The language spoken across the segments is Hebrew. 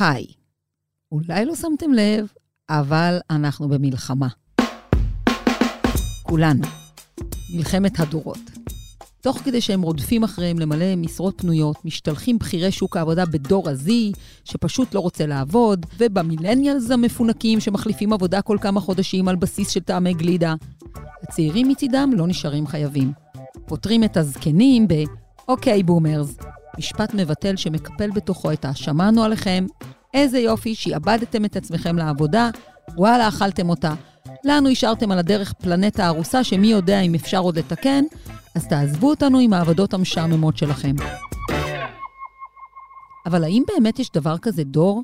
היי, אולי לא שמתם לב, אבל אנחנו במלחמה. כולנו. מלחמת הדורות. תוך כדי שהם רודפים אחריהם למלא משרות פנויות, משתלחים בכירי שוק העבודה בדור ה-Z, שפשוט לא רוצה לעבוד, ובמילניאלס המפונקים שמחליפים עבודה כל כמה חודשים על בסיס של טעמי גלידה. הצעירים מצידם לא נשארים חייבים. פותרים את הזקנים ב... okay, boomers. משפט מבטל שמקפל בתוכו את ה"שמענו עליכם", איזה יופי שעבדתם את עצמכם לעבודה, וואלה, אכלתם אותה. לנו השארתם על הדרך פלנטה הרוסה שמי יודע אם אפשר עוד לתקן, אז תעזבו אותנו עם העבודות המשעממות שלכם. אבל האם באמת יש דבר כזה דור?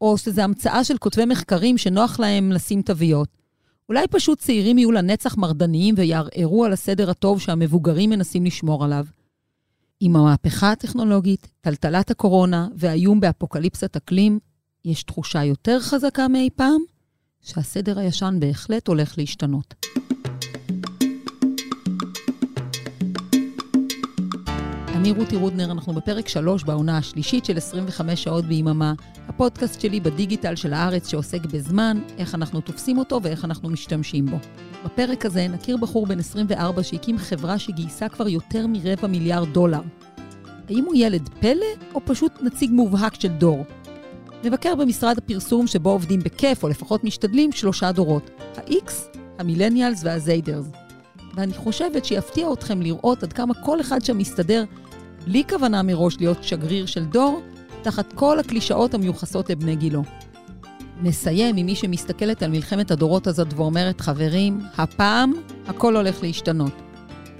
או שזו המצאה של כותבי מחקרים שנוח להם לשים תוויות? אולי פשוט צעירים יהיו לנצח מרדניים ויערערו על הסדר הטוב שהמבוגרים מנסים לשמור עליו. עם המהפכה הטכנולוגית, טלטלת הקורונה והאיום באפוקליפסת אקלים, יש תחושה יותר חזקה מאי פעם שהסדר הישן בהחלט הולך להשתנות. אני רותי רודנר, אנחנו בפרק 3 בעונה השלישית של 25 שעות ביממה, הפודקאסט שלי בדיגיטל של הארץ שעוסק בזמן, איך אנחנו תופסים אותו ואיך אנחנו משתמשים בו. בפרק הזה נכיר בחור בן 24 שהקים חברה שגייסה כבר יותר מרבע מיליארד דולר. האם הוא ילד פלא או פשוט נציג מובהק של דור? נבקר במשרד הפרסום שבו עובדים בכיף, או לפחות משתדלים, שלושה דורות. ה-X, המילניאלס והזיידרס. ואני חושבת שיפתיע אתכם לראות עד כמה כל אחד שם מסתדר בלי כוונה מראש להיות שגריר של דור, תחת כל הקלישאות המיוחסות לבני גילו. נסיים עם מי שמסתכלת על מלחמת הדורות הזאת ואומרת, חברים, הפעם הכל הולך להשתנות.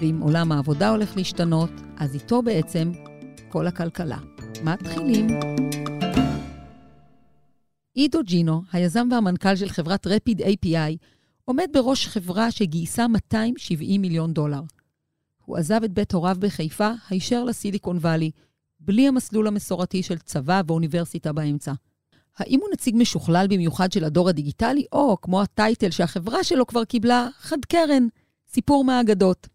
ואם עולם העבודה הולך להשתנות, אז איתו בעצם כל הכלכלה. מתחילים. עידו ג'ינו, היזם והמנכ"ל של חברת רפיד API, עומד בראש חברה שגייסה 270 מיליון דולר. הוא עזב את בית הוריו בחיפה, הישר לסיליקון וואלי, בלי המסלול המסורתי של צבא ואוניברסיטה באמצע. האם הוא נציג משוכלל במיוחד של הדור הדיגיטלי, או, כמו הטייטל שהחברה שלו כבר קיבלה, חד קרן, סיפור מהאגדות?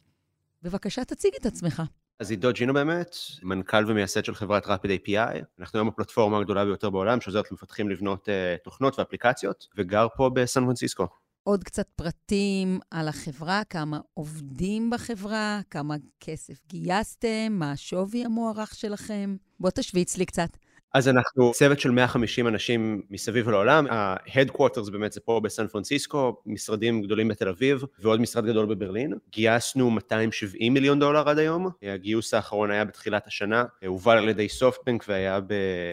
בבקשה, תציג את עצמך. אז עידו ג'ינו באמת, מנכ"ל ומייסד של חברת רפיד API, אנחנו היום הפלטפורמה הגדולה ביותר בעולם שעוזרת למפתחים לבנות uh, תוכנות ואפליקציות, וגר פה בסן פרנסיסקו. עוד קצת פרטים על החברה, כמה עובדים בחברה, כמה כסף גייסתם, מה השווי המוערך שלכם. בוא תשוויץ לי קצת. אז אנחנו צוות של 150 אנשים מסביב לעולם, ה-Headquarters באמת זה פה בסן פרנסיסקו, משרדים גדולים בתל אביב ועוד משרד גדול בברלין. גייסנו 270 מיליון דולר עד היום, הגיוס האחרון היה בתחילת השנה, הובל על ידי סופטבנק והיה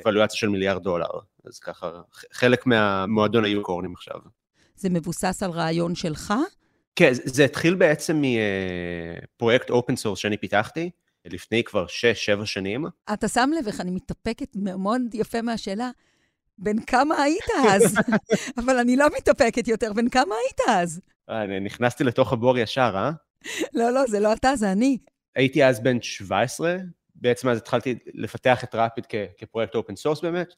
בוולואציה של מיליארד דולר, אז ככה חלק מהמועדון היוניקורנים עכשיו. זה מבוסס על רעיון שלך? כן, זה התחיל בעצם מפרויקט open source שאני פיתחתי. לפני כבר 6-7 שנים. אתה שם לב איך אני מתאפקת מאוד יפה מהשאלה, בן כמה היית אז? אבל אני לא מתאפקת יותר, בן כמה היית אז? אני נכנסתי לתוך הבור ישר, אה? לא, לא, זה לא אתה, זה אני. הייתי אז בן 17, בעצם אז התחלתי לפתח את Rapid כפרויקט open source באמת.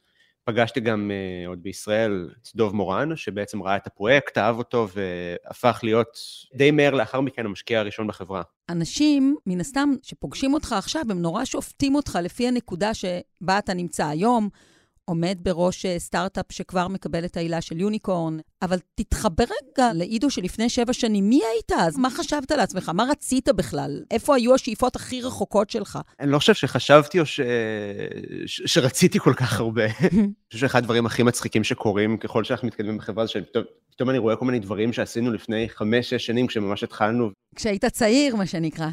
פגשתי גם uh, עוד בישראל את דוב מורן, שבעצם ראה את הפרויקט, אהב אותו והפך להיות די מהר לאחר מכן המשקיע הראשון בחברה. אנשים, מן הסתם, שפוגשים אותך עכשיו, הם נורא שופטים אותך לפי הנקודה שבה אתה נמצא היום. עומד בראש אה, סטארט-אפ שכבר מקבל את ההילה של unicorn, אבל תתחבר רגע לעידו שלפני שבע שנים, מי היית אז? מה חשבת לעצמך? מה רצית בכלל? איפה היו השאיפות הכי רחוקות שלך? אני לא חושב שחשבתי או ש... ש... שרציתי כל כך הרבה. אני חושב שאחד הדברים הכי מצחיקים שקורים ככל שאנחנו מתקדמים בחברה זה שפתאום אני רואה כל מיני דברים שעשינו לפני חמש-שש שנים כשממש התחלנו. כשהיית צעיר, מה שנקרא.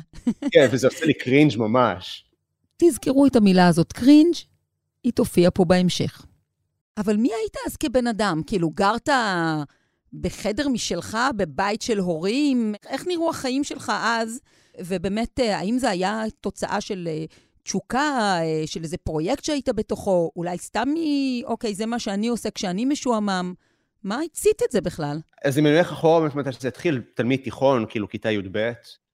כן, וזה עושה לי קרינג' ממש. תזכרו את המילה הזאת, קרינג', היא תופיע פה בהמשך. אבל מי היית אז כבן אדם? כאילו, גרת בחדר משלך, בבית של הורים? איך נראו החיים שלך אז? ובאמת, אה, האם זה היה תוצאה של אה, תשוקה, אה, של איזה פרויקט שהיית בתוכו? אולי סתם מ... אוקיי, זה מה שאני עושה כשאני משועמם. מה הצית את זה בכלל? אז אם אני הולך אחורה, מתי שזה התחיל, תלמיד תיכון, כאילו כיתה י"ב,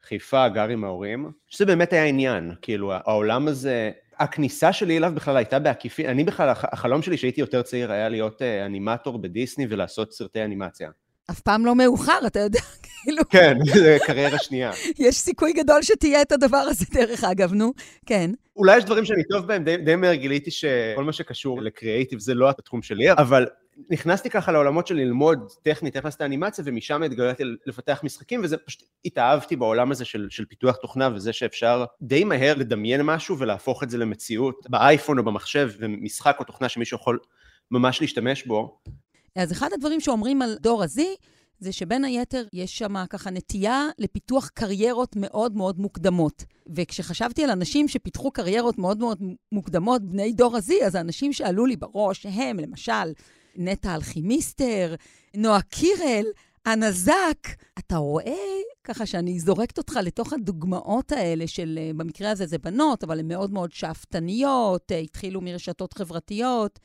חיפה, גר עם ההורים, שזה באמת היה עניין, כאילו העולם הזה, הכניסה שלי אליו בכלל הייתה בעקיפין, אני בכלל, החלום שלי שהייתי יותר צעיר היה להיות אה, אנימטור בדיסני ולעשות סרטי אנימציה. אף פעם לא מאוחר, אתה יודע, כאילו... כן, זה קריירה שנייה. יש סיכוי גדול שתהיה את הדבר הזה, דרך אגב, נו, כן. אולי יש דברים שאני טוב בהם, די, די מהר גיליתי שכל מה שקשור לקריאייטיב זה לא התחום שלי, אבל נכנסתי ככה לעולמות של ללמוד טכנית איך לעשות אנימציה, ומשם התגלתי לפתח משחקים, וזה פשוט התאהבתי בעולם הזה של, של פיתוח תוכנה, וזה שאפשר די מהר לדמיין משהו ולהפוך את זה למציאות באייפון או במחשב, ומשחק או תוכנה שמישהו יכול ממש להשתמש בו. אז אחד הדברים שאומרים על דור ה-Z, זה שבין היתר יש שם ככה נטייה לפיתוח קריירות מאוד מאוד מוקדמות. וכשחשבתי על אנשים שפיתחו קריירות מאוד מאוד מוקדמות, בני דור ה-Z, אז האנשים שעלו לי בראש הם, למשל, נטע אלכימיסטר, נועה קירל, אנה זק. אתה רואה ככה שאני זורקת אותך לתוך הדוגמאות האלה של, אה, במקרה הזה זה בנות, אבל הן מאוד מאוד שאפתניות, אה, התחילו מרשתות חברתיות.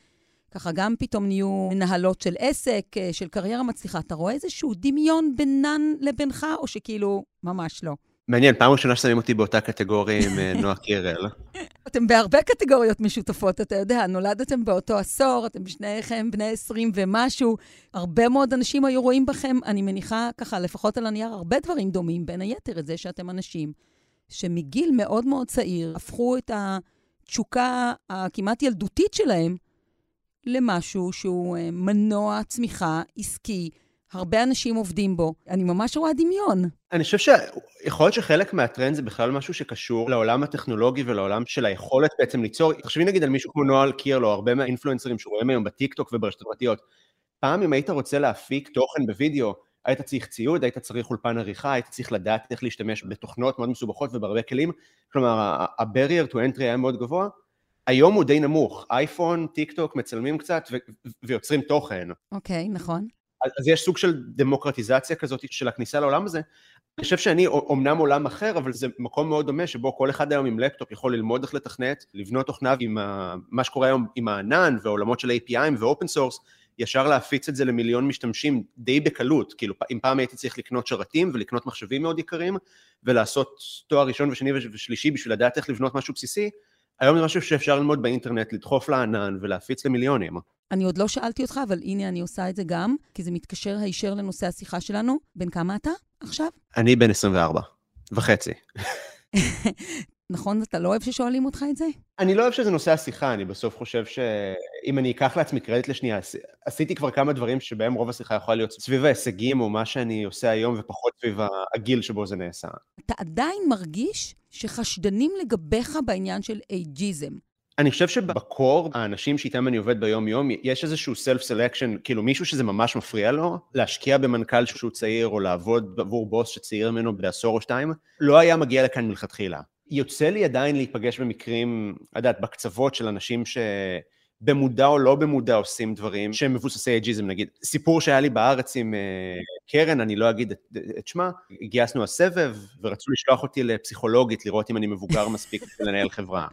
ככה גם פתאום נהיו מנהלות של עסק, אה, של קריירה מצליחה. אתה רואה איזשהו דמיון בינן לבינך, או שכאילו, ממש לא? מעניין, פעם ראשונה ששמים אותי באותה קטגוריה עם אה, נועה קירל. אתם בהרבה קטגוריות משותפות, אתה יודע, נולדתם באותו עשור, אתם שניכם בני 20 ומשהו. הרבה מאוד אנשים היו רואים בכם, אני מניחה, ככה, לפחות על הנייר, הרבה דברים דומים, בין היתר את זה שאתם אנשים שמגיל מאוד מאוד צעיר הפכו את התשוקה הכמעט ילדותית שלהם למשהו שהוא אה, מנוע צמיחה עסקי. הרבה אנשים עובדים בו. אני ממש רואה דמיון. אני חושב שיכול להיות שחלק מהטרנד זה בכלל משהו שקשור לעולם הטכנולוגי ולעולם של היכולת בעצם ליצור. תחשבי נגיד על מישהו כמו נוהל קירלו, הרבה מהאינפלואנסרים שרואים היום בטיקטוק וברשתות חברתיות. פעם אם היית רוצה להפיק תוכן בווידאו, היית צריך ציוד, היית צריך אולפן עריכה, היית צריך לדעת איך להשתמש בתוכנות מאוד מסובכות ובהרבה כלים. כלומר, ה-barrier to entry היה מאוד גבוה. היום הוא די נמוך, אייפון, טיק טוק, מצלמים קצת ו- ויוצרים תוכן. אוקיי, okay, נכון. אז, יש סוג של דמוקרטיזציה כזאת של הכניסה לעולם הזה. אני חושב שאני אומנם עולם אחר, אבל זה מקום מאוד דומה, שבו כל אחד היום עם לפטופ יכול ללמוד איך לתכנת, לבנות תוכנה עם ה, מה שקורה היום עם הענן ועולמות של API ו open source, ישר להפיץ את זה למיליון משתמשים די בקלות, כאילו אם פעם הייתי צריך לקנות שרתים ולקנות מחשבים מאוד יקרים ולעשות תואר ראשון ושני ושלישי בשביל לדעת איך לבנות משהו בסיסי, היום זה משהו שאפשר ללמוד באינטרנט, לדחוף לענן ולהפיץ למיליונים. אני עוד לא שאלתי אותך, אבל הנה אני עושה את זה גם, כי זה מתקשר הישר לנושא השיחה שלנו. בן כמה אתה עכשיו? אני בן 24 וחצי. נכון, אתה לא אוהב ששואלים אותך את זה? אני לא אוהב שזה נושא השיחה, אני בסוף חושב שאם אני אקח לעצמי קרדיט לשנייה, עשיתי כבר כמה דברים שבהם רוב השיחה יכולה להיות סביב ההישגים או מה שאני עושה היום ופחות סביב הגיל שבו זה נעשה. אתה עדיין מרגיש שחשדנים לגביך בעניין של ageism. אני חושב שב core, האנשים שאיתם אני עובד ביום-יום, יש איזשהו self selection, כאילו מישהו שזה ממש מפריע לו, להשקיע במנכ"ל שהוא צעיר, או לעבוד עבור בוס שצעיר ממנו בעשור או שתיים, לא היה מגיע לכאן מלכתחילה. יוצא לי עדיין להיפגש במקרים, את יודעת, בקצוות של אנשים שבמודע או לא במודע עושים דברים שהם מבוססי ageism, נגיד. סיפור שהיה לי בארץ עם uh, קרן, אני לא אגיד את, את שמה, גייסנו הסבב ורצו לשלוח אותי לפסיכולוגית, לראות אם אני מבוגר מספיק לנהל חברה.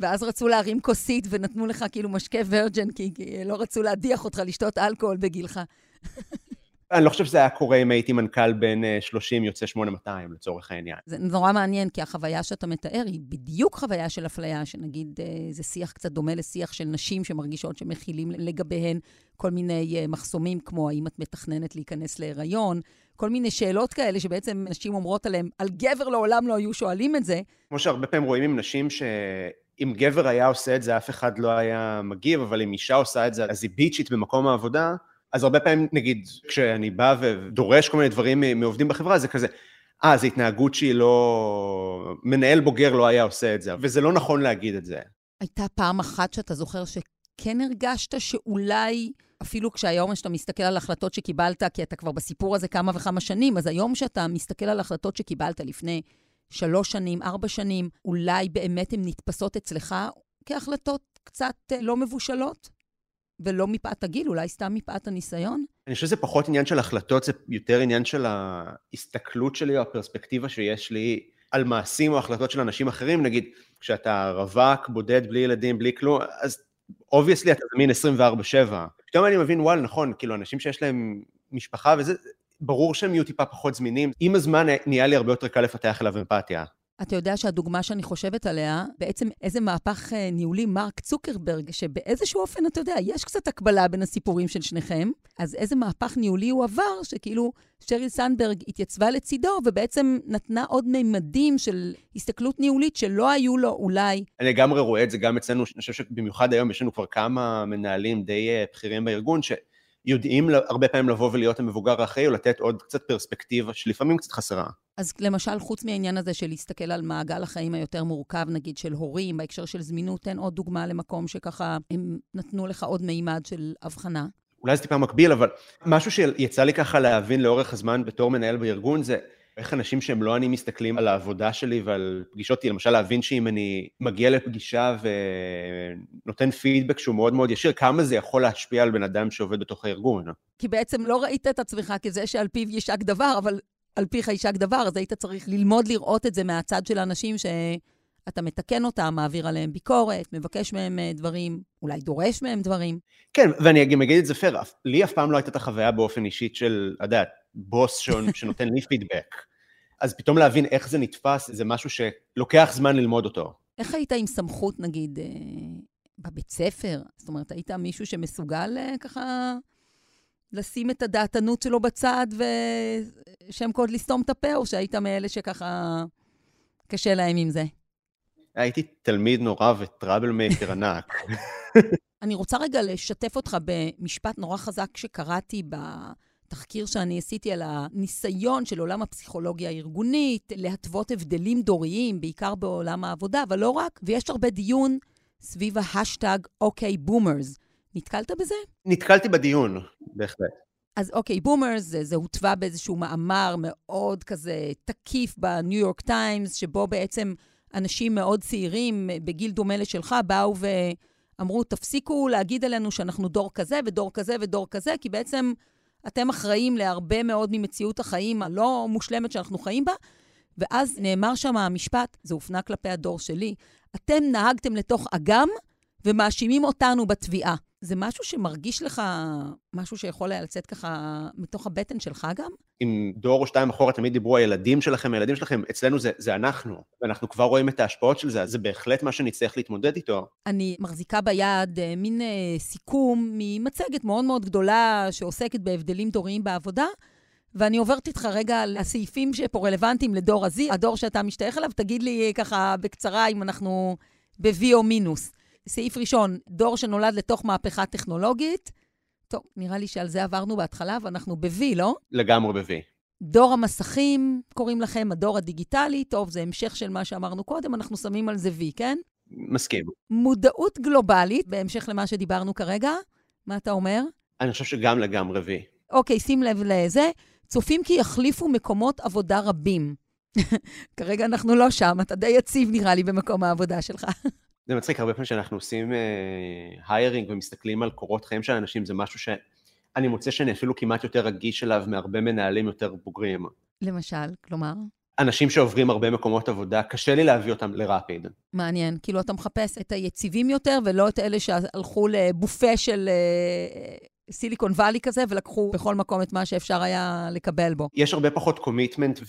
ואז רצו להרים כוסית ונתנו לך כאילו משקה ורג'ן, כי לא רצו להדיח אותך לשתות אלכוהול בגילך. אני לא חושב שזה היה קורה אם הייתי מנכ"ל בן 30 אה, יוצא 8200 לצורך העניין. זה נורא מעניין, כי החוויה שאתה מתאר היא בדיוק חוויה של אפליה, שנגיד אה, זה שיח קצת דומה לשיח של נשים שמרגישות שמכילים לגביהן כל מיני אה, מחסומים, כמו האם את מתכננת להיכנס להיריון, כל מיני שאלות כאלה שבעצם נשים אומרות עליהן, על גבר לעולם לא היו שואלים את זה. כמו שהרבה פעמים רואים עם נשים ש... אם גבר היה עושה את זה, אף אחד לא היה מגיב, אבל אם אישה עושה את זה, אז היא ביצ'ית במקום העבודה, אז הרבה פעמים, נגיד, כשאני בא ודורש כל מיני דברים מעובדים בחברה, זה כזה, אה, זו התנהגות שהיא לא... מנהל בוגר לא היה עושה את זה, וזה לא נכון להגיד את זה. הייתה פעם אחת שאתה זוכר שכן הרגשת שאולי, אפילו כשהיום שאתה מסתכל על החלטות שקיבלת, כי אתה כבר בסיפור הזה כמה וכמה שנים, אז היום שאתה מסתכל על החלטות שקיבלת לפני שלוש שנים, ארבע שנים, אולי באמת הן נתפסות אצלך כהחלטות קצת אה, לא מבושלות? ולא מפאת הגיל, אולי סתם מפאת הניסיון? אני חושב שזה פחות עניין של החלטות, זה יותר עניין של ההסתכלות שלי או הפרספקטיבה שיש לי על מעשים או החלטות של אנשים אחרים, נגיד, כשאתה רווק, בודד, בלי ילדים, בלי כלום, אז obviously אתה זמין 24-7. פתאום אני מבין, וואלה, נכון, כאילו, אנשים שיש להם משפחה וזה, ברור שהם יהיו טיפה פחות זמינים. עם הזמן נהיה לי הרבה יותר קל לפתח אליו אמפתיה. אתה יודע שהדוגמה שאני חושבת עליה, בעצם איזה מהפך אה, ניהולי מרק צוקרברג, שבאיזשהו אופן, אתה יודע, יש קצת הקבלה בין הסיפורים של שניכם, אז איזה מהפך ניהולי הוא עבר, שכאילו שריל סנדברג התייצבה לצידו, ובעצם נתנה עוד מימדים של הסתכלות ניהולית שלא היו לו אולי. אני לגמרי רואה את זה גם אצלנו, אני חושב שבמיוחד היום יש לנו כבר כמה מנהלים די אה, בכירים בארגון, ש... יודעים הרבה פעמים לבוא ולהיות המבוגר האחראי, או לתת עוד קצת פרספקטיבה שלפעמים קצת חסרה. אז למשל, חוץ מהעניין הזה של להסתכל על מעגל החיים היותר מורכב, נגיד של הורים, בהקשר של זמינות, תן עוד דוגמה למקום שככה הם נתנו לך עוד מימד של הבחנה. אולי זה טיפה מקביל, אבל משהו שיצא לי ככה להבין לאורך הזמן בתור מנהל בארגון זה איך אנשים שהם לא אני מסתכלים על העבודה שלי ועל פגישות, למשל להבין שאם אני מגיע לפגישה ונותן פידבק שהוא מאוד מאוד ישיר, כמה זה יכול להשפיע על בן אדם שעובד בתוך הארגון. כי בעצם לא ראית את עצמך כזה שעל פיו יישק דבר, אבל על פיך יישק דבר, אז היית צריך ללמוד לראות את זה מהצד של האנשים שאתה מתקן אותם, מעביר עליהם ביקורת, מבקש מהם אה, דברים, אולי דורש מהם דברים. כן, ואני גם אגיד את זה פייר, לי אף פעם לא הייתה את החוויה באופן אישית של, את יודעת, בוס שנותן לי פידבק. אז פתאום להבין איך זה נתפס, זה משהו שלוקח זמן ללמוד אותו. איך היית עם סמכות, נגיד, אה, בבית ספר? זאת אומרת, היית מישהו שמסוגל אה, ככה לשים את הדעתנות שלו בצד ושם קוד לסתום את הפה, או שהיית מאלה שככה קשה להם עם זה? הייתי תלמיד נורא ו troublemaker ענק. אני רוצה רגע לשתף אותך במשפט נורא חזק שקראתי ב... תחקיר שאני עשיתי על הניסיון של עולם הפסיכולוגיה הארגונית, להתוות הבדלים דוריים, בעיקר בעולם העבודה, אבל לא רק, ויש הרבה דיון סביב ההאשטאג okay boomers. נתקלת בזה? נתקלתי בדיון, בהחלט. אז okay, boomers, זה, זה הוטבע באיזשהו מאמר מאוד כזה תקיף בניו יורק טיימס, שבו בעצם אנשים מאוד צעירים, בגיל דומה לשלך, באו ואמרו, תפסיקו להגיד עלינו שאנחנו דור כזה ודור כזה ודור כזה, כי בעצם אתם אחראים להרבה מאוד ממציאות החיים הלא מושלמת שאנחנו חיים בה. ואז נאמר שם המשפט, זה הופנה כלפי הדור שלי, אתם נהגתם לתוך אגם ומאשימים אותנו בתביעה. זה משהו שמרגיש לך, משהו שיכול היה לצאת ככה מתוך הבטן שלך גם? אם דור או שתיים אחורה תמיד דיברו הילדים שלכם, הילדים שלכם, אצלנו זה, זה אנחנו, ואנחנו כבר רואים את ההשפעות של זה, אז זה בהחלט מה שנצטרך להתמודד איתו. אני מחזיקה ביד אה, מין אה, סיכום ממצגת מאוד מאוד גדולה שעוסקת בהבדלים דוריים בעבודה. ואני עוברת איתך רגע על הסעיפים שפה רלוונטיים לדור הזי, הדור שאתה משתייך אליו, תגיד לי ככה בקצרה אם אנחנו ב-V או מינוס. סעיף ראשון, דור שנולד לתוך מהפכה טכנולוגית. טוב, נראה לי שעל זה עברנו בהתחלה, ואנחנו ב-V, לא? לגמרי ב-V. דור המסכים, קוראים לכם הדור הדיגיטלי, טוב, זה המשך של מה שאמרנו קודם, אנחנו שמים על זה V, כן? מסכים. מודעות גלובלית, בהמשך למה שדיברנו כרגע, מה אתה אומר? אני חושב שגם לגמרי V. אוקיי, שים לב לזה. צופים כי יחליפו מקומות עבודה רבים. כרגע אנחנו לא שם, אתה די יציב נראה לי במקום העבודה שלך. זה מצחיק, הרבה פעמים כשאנחנו עושים היירינג uh, ומסתכלים על קורות חיים של אנשים, זה משהו שאני מוצא שאני אפילו כמעט יותר רגיש אליו מהרבה מנהלים יותר בוגרים. למשל, כלומר? אנשים שעוברים הרבה מקומות עבודה, קשה לי להביא אותם לרפיד. מעניין, כאילו אתה מחפש את היציבים יותר ולא את אלה שהלכו לבופה של uh, סיליקון וואלי כזה, ולקחו בכל מקום את מה שאפשר היה לקבל בו. יש הרבה פחות קומיטמנט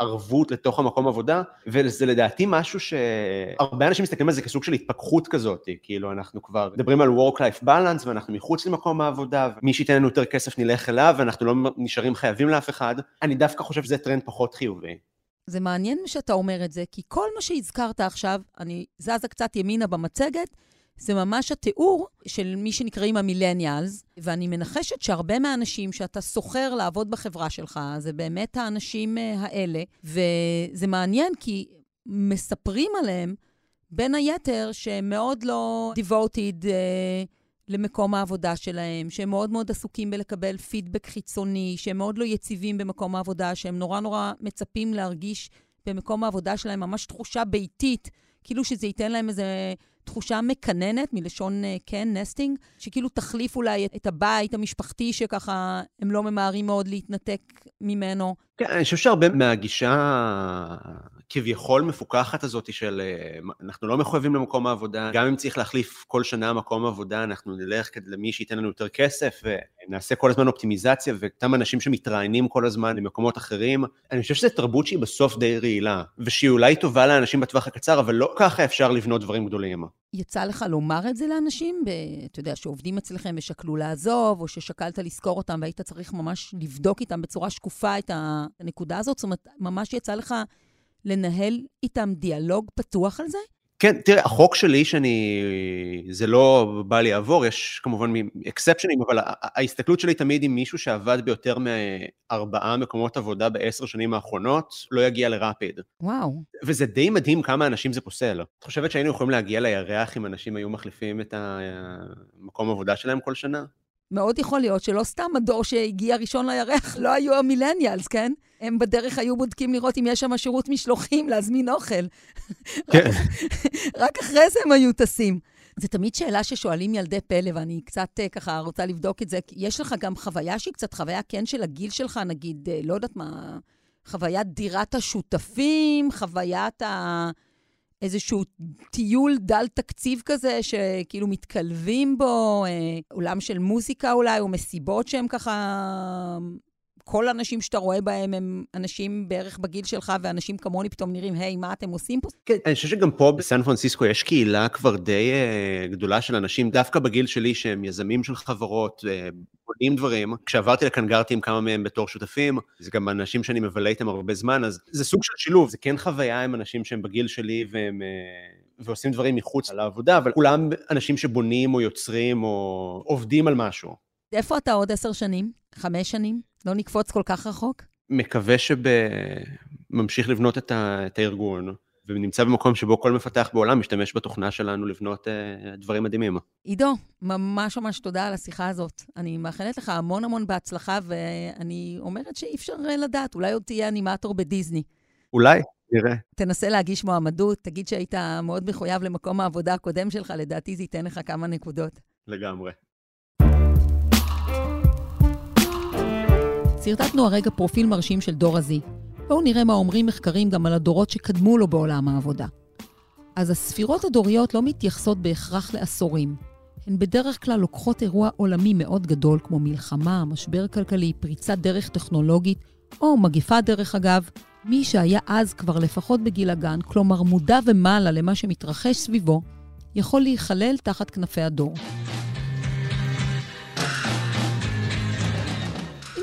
וערבות לתוך המקום עבודה, וזה לדעתי משהו שהרבה אנשים מסתכלים על זה כסוג של התפכחות כזאת, כאילו אנחנו כבר מדברים על Work-Life Balance ואנחנו מחוץ למקום העבודה, ומי שייתן לנו יותר כסף נלך אליו, ואנחנו לא נשארים חייבים לאף אחד. אני דווקא חושב שזה טרנד פחות חיובי. זה מעניין שאתה אומר את זה, כי כל מה שהזכרת עכשיו, אני זזה קצת ימינה במצגת, זה ממש התיאור של מי שנקראים המילניאלס, ואני מנחשת שהרבה מהאנשים שאתה שוכר לעבוד בחברה שלך, זה באמת האנשים אה, האלה, וזה מעניין כי מספרים עליהם, בין היתר, שהם מאוד לא devoted uh, למקום העבודה שלהם, שהם מאוד מאוד עסוקים בלקבל פידבק חיצוני, שהם מאוד לא יציבים במקום העבודה, שהם נורא נורא מצפים להרגיש במקום העבודה שלהם ממש תחושה ביתית, כאילו שזה ייתן להם איזה תחושה מקננת, מלשון אה, כן, נסטינג, שכאילו תחליף אולי את הבית המשפחתי, שככה הם לא ממהרים מאוד להתנתק ממנו. כן, אני חושב שהרבה מהגישה כביכול מפוקחת הזאת של אה, אנחנו לא מחויבים למקום העבודה, גם אם צריך להחליף כל שנה מקום עבודה, אנחנו נלך למי שייתן לנו יותר כסף ונעשה כל הזמן אופטימיזציה, ואותם אנשים שמתראיינים כל הזמן למקומות אחרים, אני חושב שזו תרבות שהיא בסוף די רעילה, ושהיא אולי טובה לאנשים בטווח הקצר, אבל לא ככה אפשר לבנות דברים גדולים. יצא לך לומר את זה לאנשים, אתה יודע, שעובדים אצלכם ושקלו לעזוב, או ששקלת לזכור אותם והיית צריך ממש לבדוק איתם בצורה שקופה את הנקודה הזאת? זאת אומרת, ממש יצא לך לנהל איתם דיאלוג פתוח על זה? כן, תראה, החוק שלי שאני, זה לא בא לי לעבור, יש כמובן אקספשנים, אבל ההסתכלות שלי תמיד עם מישהו שעבד ביותר מארבעה מקומות עבודה בעשר שנים האחרונות, לא יגיע לרפיד. וואו. וזה די מדהים כמה אנשים זה פוסל. את חושבת שהיינו יכולים להגיע לירח אם אנשים היו מחליפים את המקום העבודה שלהם כל שנה? מאוד יכול להיות שלא סתם הדור שהגיע ראשון לירח לא היו המילניאלס, כן? הם בדרך היו בודקים לראות אם יש שם שירות משלוחים, להזמין אוכל. כן. רק אחרי זה הם היו טסים. זו תמיד שאלה ששואלים ילדי פלא, ואני קצת אה, ככה רוצה לבדוק את זה. יש לך גם חוויה שהיא קצת חוויה כן של הגיל שלך, נגיד, אה, לא יודעת מה, חוויית דירת השותפים, חוויית ה... איזשהו טיול דל תקציב כזה, שכאילו מתקלבים בו, אה, עולם של מוזיקה אולי, או מסיבות שהן ככה כל האנשים שאתה רואה בהם הם אנשים בערך בגיל שלך, ואנשים כמוני פתאום נראים, היי, מה אתם עושים פה? כן, אני חושב שגם פה בסן פרנסיסקו יש קהילה כבר די uh, גדולה של אנשים, דווקא בגיל שלי, שהם יזמים של חברות, uh, בונים דברים. כשעברתי לכאן גרתי עם כמה מהם בתור שותפים, זה גם אנשים שאני מבלה איתם הרבה זמן, אז זה סוג של שילוב, זה כן חוויה עם אנשים שהם בגיל שלי והם... Uh, ועושים דברים מחוץ לעבודה, אבל כולם אנשים שבונים או יוצרים או עובדים על משהו. איפה אתה עוד עשר שנים? חמש שנים? לא נקפוץ כל כך רחוק? מקווה שממשיך לבנות את, ה... את הארגון, ונמצא במקום שבו כל מפתח בעולם משתמש בתוכנה שלנו לבנות uh, דברים מדהימים. עידו, ממש ממש תודה על השיחה הזאת. אני מאחלת לך המון המון בהצלחה, ואני אומרת שאי אפשר לדעת, אולי עוד תהיה אנימטור בדיסני. אולי, נראה. תנסה להגיש מועמדות, תגיד שהיית מאוד מחויב למקום העבודה הקודם שלך, לדעתי זה ייתן לך כמה נקודות. לגמרי. שרטטנו הרגע פרופיל מרשים של דור הזי. בואו נראה מה אומרים מחקרים גם על הדורות שקדמו לו בעולם העבודה. אז הספירות הדוריות לא מתייחסות בהכרח לעשורים. הן בדרך כלל לוקחות אירוע עולמי מאוד גדול, כמו מלחמה, משבר כלכלי, פריצת דרך טכנולוגית, או מגיפה דרך אגב. מי שהיה אז כבר לפחות בגיל הגן, כלומר מודע ומעלה למה שמתרחש סביבו, יכול להיכלל תחת כנפי הדור.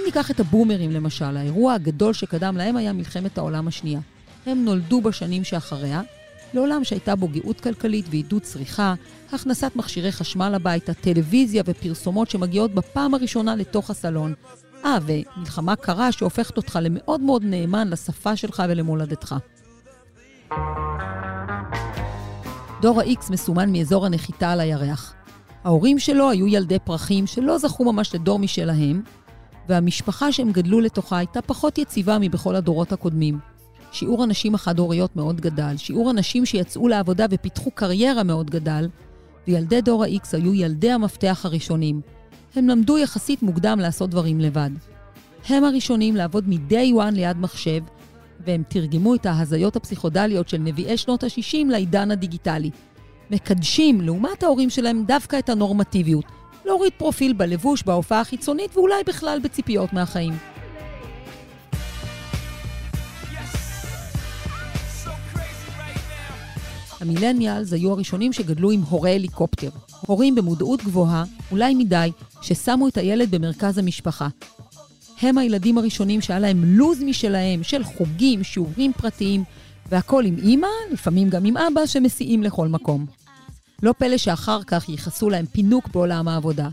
ניקח את הבומרים למשל, האירוע הגדול שקדם להם היה מלחמת העולם השנייה. הם נולדו בשנים שאחריה, לעולם שהייתה בו גאות כלכלית ועידוד צריכה, הכנסת מכשירי חשמל הביתה, טלוויזיה ופרסומות שמגיעות בפעם הראשונה לתוך הסלון. אה, ומלחמה קרה שהופכת אותך למאוד מאוד נאמן לשפה שלך ולמולדתך. דור ה-X מסומן מאזור הנחיתה על הירח. ההורים שלו היו ילדי פרחים שלא זכו ממש לדור משלהם, והמשפחה שהם גדלו לתוכה הייתה פחות יציבה מבכל הדורות הקודמים. שיעור הנשים החד-הוריות מאוד גדל, שיעור הנשים שיצאו לעבודה ופיתחו קריירה מאוד גדל, וילדי דור ה-X היו ילדי המפתח הראשונים. הם למדו יחסית מוקדם לעשות דברים לבד. הם הראשונים לעבוד מ-day one ליד מחשב, והם תרגמו את ההזיות הפסיכודליות של נביאי שנות ה-60 לעידן הדיגיטלי. מקדשים, לעומת ההורים שלהם, דווקא את הנורמטיביות, להוריד פרופיל בלבוש, בהופעה החיצונית, ואולי בכלל בציפיות מהחיים. המילניאלס היו הראשונים שגדלו עם הורי הליקופטר. הורים במודעות גבוהה, אולי מדי, ששמו את הילד במרכז המשפחה. הם הילדים הראשונים שהיה להם לו"ז משלהם, של חוגים, שיעורים פרטיים, והכל עם אימא, לפעמים גם עם אבא, שמסיעים לכל מקום. לא פלא שאחר כך ייחסו להם פינוק בעולם העבודה.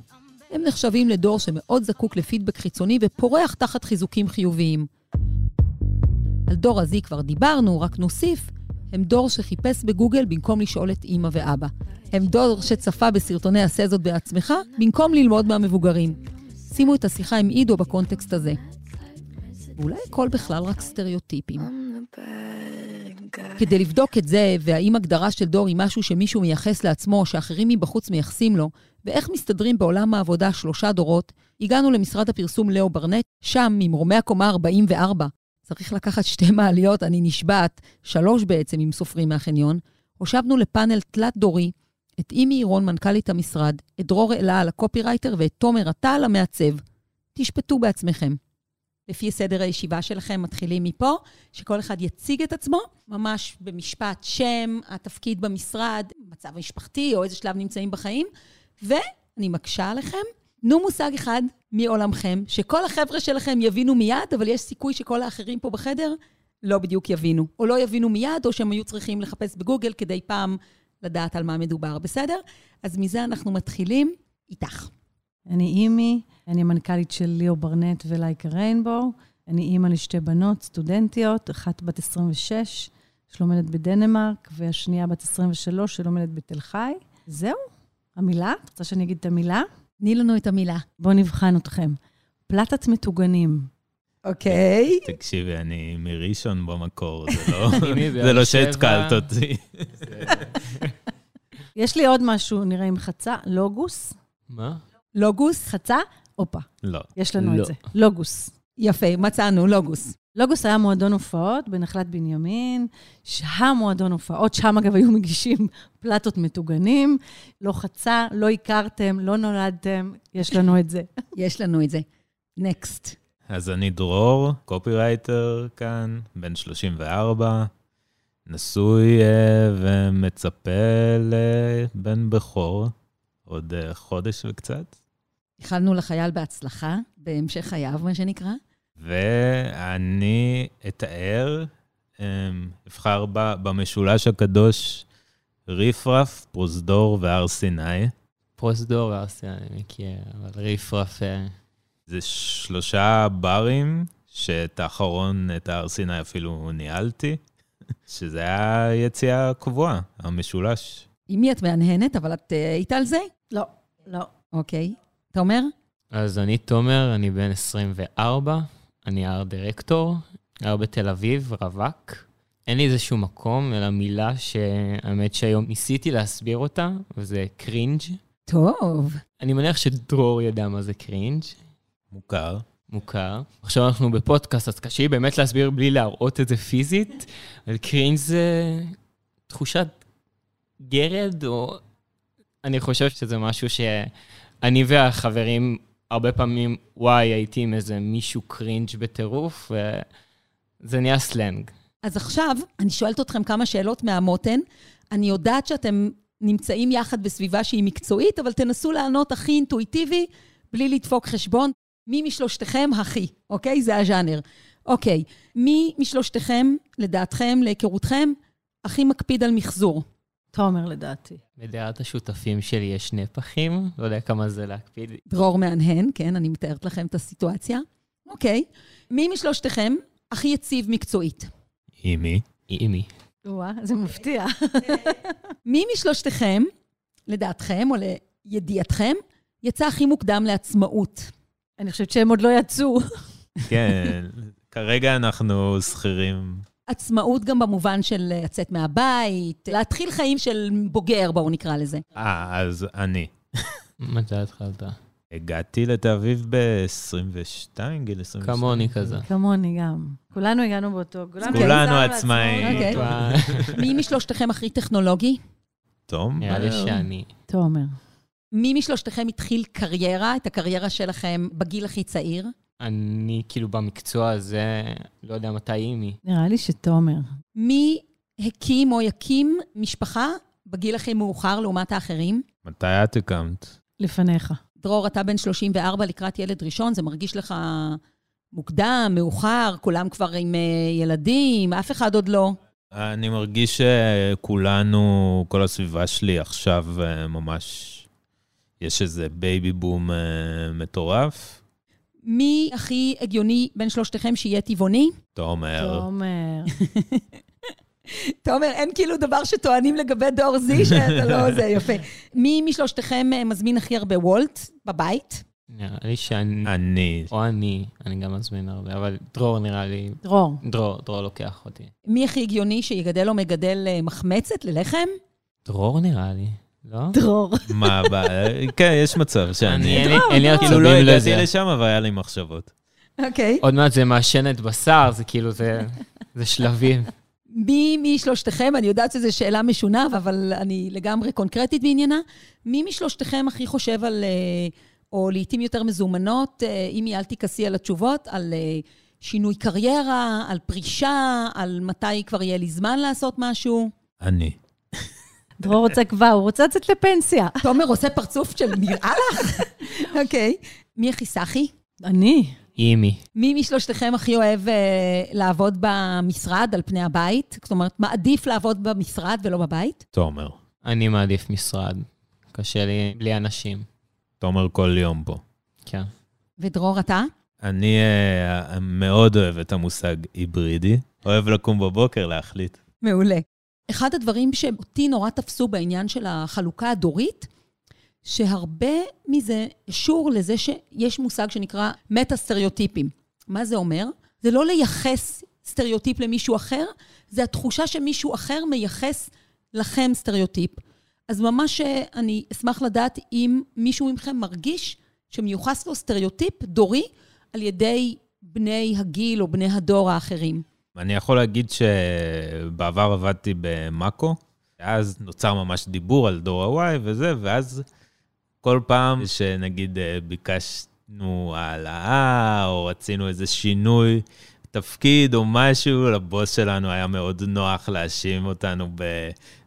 הם נחשבים לדור שמאוד זקוק לפידבק חיצוני ופורח תחת חיזוקים חיוביים. על דור הזי כבר דיברנו, רק נוסיף, הם דור שחיפש בגוגל במקום לשאול את אימא ואבא. הם דור שצפה בסרטוני עשה זאת בעצמך, במקום ללמוד מהמבוגרים. שימו את השיחה עם עידו בקונטקסט הזה. ואולי הכל בכלל רק סטריאוטיפים. כדי לבדוק את זה, והאם הגדרה של דור היא משהו שמישהו מייחס לעצמו, שאחרים מבחוץ מייחסים לו, ואיך מסתדרים בעולם העבודה שלושה דורות, הגענו למשרד הפרסום לאו ברנט, שם, ממרומי הקומה 44, צריך לקחת שתי מעליות, אני נשבעת, שלוש בעצם, אם סופרים מהחניון. הושבנו לפאנל תלת-דורי, את אימי עירון, מנכ"לית המשרד, את דרור אלעל, הקופירייטר, ואת תומר עטל, המעצב. תשפטו בעצמכם. לפי סדר הישיבה שלכם, מתחילים מפה, שכל אחד יציג את עצמו, ממש במשפט שם, התפקיד במשרד, מצב משפחתי, או איזה שלב נמצאים בחיים, ואני מקשה עליכם, תנו מושג אחד מעולמכם, שכל החבר'ה שלכם יבינו מיד, אבל יש סיכוי שכל האחרים פה בחדר לא בדיוק יבינו. או לא יבינו מיד, או שהם היו צריכים לחפש בגוגל כדי פעם לדעת על מה מדובר, בסדר? אז מזה אנחנו מתחילים איתך. אני אימי, אני המנכ"לית של ליאור ברנט ולייקה ריינבו. אני אימא לשתי בנות, סטודנטיות, אחת בת 26, שלומדת בדנמרק, והשנייה בת 23, שלומדת בתל חי. זהו, המילה? את רוצה שאני אגיד את המילה? תני לנו את המילה. בואו נבחן אתכם. פלטת מטוגנים. אוקיי. תקשיבי, אני מראשון במקור, זה לא, זה לא שהתקלת אותי. יש לי עוד משהו, נראה עם חצה, לוגוס. מה? לוגוס? חצה, הופה, לא. יש לנו לא. את זה. לוגוס. יפה, מצאנו, לוגוס. לוגוס היה מועדון הופעות בנחלת בנימין, שהמועדון הופעות, שם אגב היו מגישים פלטות מטוגנים, לא חצה, לא הכרתם, לא נולדתם, יש לנו את זה. יש לנו את זה. נקסט. אז אני דרור, קופירייטר כאן, בן 34, נשוי אה, ומצפה לבן בכור, עוד אה, חודש וקצת. איחלנו לחייל בהצלחה, בהמשך חייו, מה שנקרא. ואני אתאר, אה, אבחר במשולש הקדוש רפרף, פרוזדור והר סיני. פרוסדור, ארסי, אני מכיר, אבל ריפרף... אה, זה שלושה ברים, שאת האחרון, את ההר סיני אפילו ניהלתי, שזה היה יציאה קבועה, המשולש. עם מי את מהנהנת, אבל את אה, היית על זה? לא, לא. אוקיי. תומר? אז אני תומר, אני בן 24, אני art director, גר בתל אביב, רווק. אין לי איזשהו מקום, אלא מילה שהאמת שהיום ניסיתי להסביר אותה, וזה cringe. טוב. אני מניח שדרור ידע מה זה cringe. מוכר. מוכר. עכשיו אנחנו בפודקאסט, אז קשה לי באמת להסביר בלי להראות את זה פיזית, אבל cringe זה תחושת גרד, או... אני חושב שזה משהו שאני והחברים, הרבה פעמים, וואי, הייתי עם איזה מישהו קרינג' בטירוף, וזה נהיה סלנג. אז עכשיו, אני שואלת אתכם כמה שאלות מהמותן. אני יודעת שאתם נמצאים יחד בסביבה שהיא מקצועית, אבל תנסו לענות הכי אינטואיטיבי, בלי לדפוק חשבון. מי משלושתכם הכי, אוקיי? זה הז'אנר. אוקיי, מי משלושתכם, לדעתכם, להיכרותכם, הכי מקפיד על מחזור? תומר לדעתי. בדעת השותפים שלי יש שני פחים, לא יודע כמה זה להקפיד. דרור מהנהן, כן, אני מתארת לכם את הסיטואציה. אוקיי. מי משלושתכם הכי יציב מקצועית? אימי. אימי. וואה, זה מפתיע. מי משלושתכם, לדעתכם או לידיעתכם, יצא הכי מוקדם לעצמאות? אני חושבת שהם עוד לא יצאו. כן, כרגע אנחנו שכירים. עצמאות גם במובן של לצאת מהבית, להתחיל חיים של בוגר, בואו נקרא לזה. אה, אז אני. מתי התחלת? הגעתי לתל אביב ב-22, גיל 22. כמוני כזה. כמוני גם. כולנו הגענו באותו... כולנו עצמאים. לעצמאות. אוקיי. מי משלושתכם הכי טכנולוגי? תום? נראה לי שאני. תומר. מי משלושתכם התחיל קריירה, את הקריירה שלכם בגיל הכי צעיר? אני כאילו במקצוע הזה, לא יודע מתי אימי. נראה לי שתומר. מי הקים או יקים משפחה בגיל הכי מאוחר לעומת האחרים? מתי את הקמת? לפניך. דרור, אתה בן 34 לקראת ילד ראשון, זה מרגיש לך מוקדם, מאוחר, כולם כבר עם אה, ילדים, אף אחד עוד לא. אני מרגיש שכולנו, כל הסביבה שלי עכשיו אה, ממש, יש איזה baby boom אה, מטורף. מי הכי הגיוני בין שלושתכם שיהיה טבעוני? תומר. תומר. תומר, אין כאילו דבר שטוענים לגבי דור Z, שאתה לא... זה יפה. מי משלושתכם אה, מזמין הכי הרבה וולט בבית? נראה לי שאני, אני. או אני, אני גם מזמין הרבה, אבל דרור נראה לי, דרור. דרור, דרור לוקח אותי. מי הכי הגיוני שיגדל או מגדל אה, מחמצת ללחם? דרור נראה לי, לא? דרור. מה הבעיה? כן, יש מצב שאני... אני, אין לי- אין לי כאילו לא עצבים הגעתי לזה. לשם, אבל היה לי מחשבות. אוקיי. עוד מעט זה מעשנת בשר, זה כאילו, זה, שלבים. מי משלושתכם, אני יודעת שזו שאלה משונה, אבל אני לגמרי קונקרטית בעניינה, מי משלושתכם הכי חושב על, אה, או לעתים יותר מזומנות, אה, אם אל תכעסי על התשובות, על אה, שינוי קריירה, על פרישה, על מתי כבר יהיה לי זמן לעשות משהו? אני. דרור רוצה כבר, הוא רוצה לצאת לפנסיה. תומר עושה פרצוף של נראה לך? אוקיי. מי הכי סחי? אני. אימי. מי משלושתכם הכי אוהב אה, לעבוד במשרד על פני הבית? זאת אומרת, מעדיף לעבוד במשרד ולא בבית? תומר. אני מעדיף משרד. קשה לי בלי אנשים. תומר כל יום פה. כן. ודרור, אתה? אני uh, מאוד אוהב את המושג היברידי. אוהב לקום בבוקר להחליט. מעולה. אחד הדברים שאותי נורא תפסו בעניין של החלוקה הדורית, שהרבה מזה קשור לזה שיש מושג שנקרא מטה-סטריאוטיפים. מה זה אומר? זה לא לייחס סטריאוטיפ למישהו אחר, זה התחושה שמישהו אחר מייחס לכם סטריאוטיפ. אז ממש אה, אני אשמח לדעת אם מישהו מכם מרגיש שמיוחס לו סטריאוטיפ דורי על ידי בני הגיל או בני הדור האחרים. אני יכול להגיד שבעבר עבדתי במאקו, אז נוצר ממש דיבור על דור ה-Y וזה, ואז כל פעם שנגיד אה, ביקשנו העלאה, או רצינו איזה שינוי תפקיד או משהו, לבוס שלנו היה מאוד נוח להאשים אותנו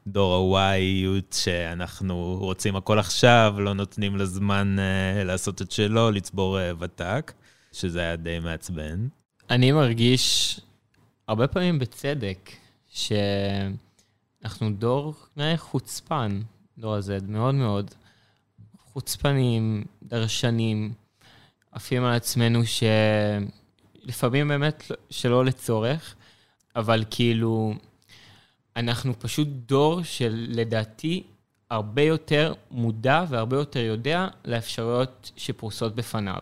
בדור ה-Y, שאנחנו רוצים הכל עכשיו, לא נותנים לזמן uh, לעשות את שלו, לצבור uh, ותק, שזה היה די מעצבן. אני מרגיש הרבה פעמים בצדק, שאנחנו דור חוצפן, דור הזה, מאוד מאוד. חוצפנים, דרשנים, עפים על עצמנו שלפעמים באמת שלא לצורך, אבל כאילו, אנחנו פשוט דור של הרבה יותר מודע והרבה יותר יודע לאפשרויות שפרוסות בפניו.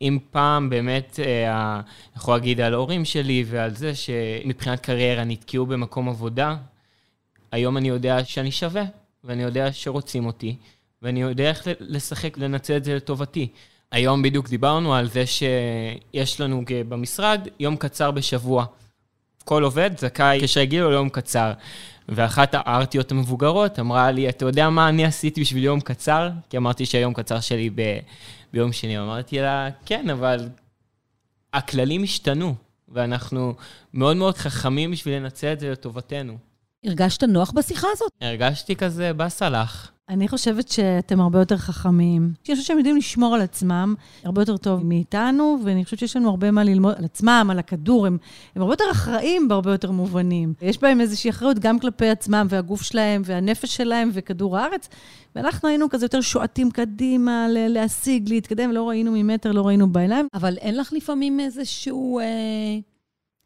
אם פעם באמת, אה, אני יכול להגיד על ההורים שלי ועל זה שמבחינת קריירה נתקעו במקום עבודה, היום אני יודע שאני שווה, ואני יודע שרוצים אותי, ואני יודע איך לשחק, לנצל את זה לטובתי. היום בדיוק דיברנו על זה שיש לנו במשרד יום קצר בשבוע. כל עובד זכאי כשרגיל או ליום קצר. ואחת הארטיות המבוגרות אמרה לי, אתה יודע מה אני עשיתי בשביל יום קצר? כי אמרתי שהיום קצר שלי ב... ביום שני. אמרתי לה, כן, אבל הכללים השתנו, ואנחנו מאוד מאוד חכמים בשביל לנצל את זה לטובתנו. הרגשת נוח בשיחה הזאת? הרגשתי כזה לך. אני חושבת שאתם הרבה יותר חכמים. אני חושבת שהם יודעים לשמור על עצמם הרבה יותר טוב מאיתנו, ואני חושבת שיש לנו הרבה מה ללמוד על עצמם, על הכדור. הם, הם הרבה יותר אחראים בהרבה יותר מובנים. יש בהם איזושהי אחריות גם כלפי עצמם, והגוף שלהם, והנפש שלהם, וכדור הארץ. ואנחנו היינו כזה יותר שועטים קדימה, להשיג, להתקדם, לא ראינו ממטר, לא ראינו בעיניים. אבל אין לך לפעמים איזשהו... אה,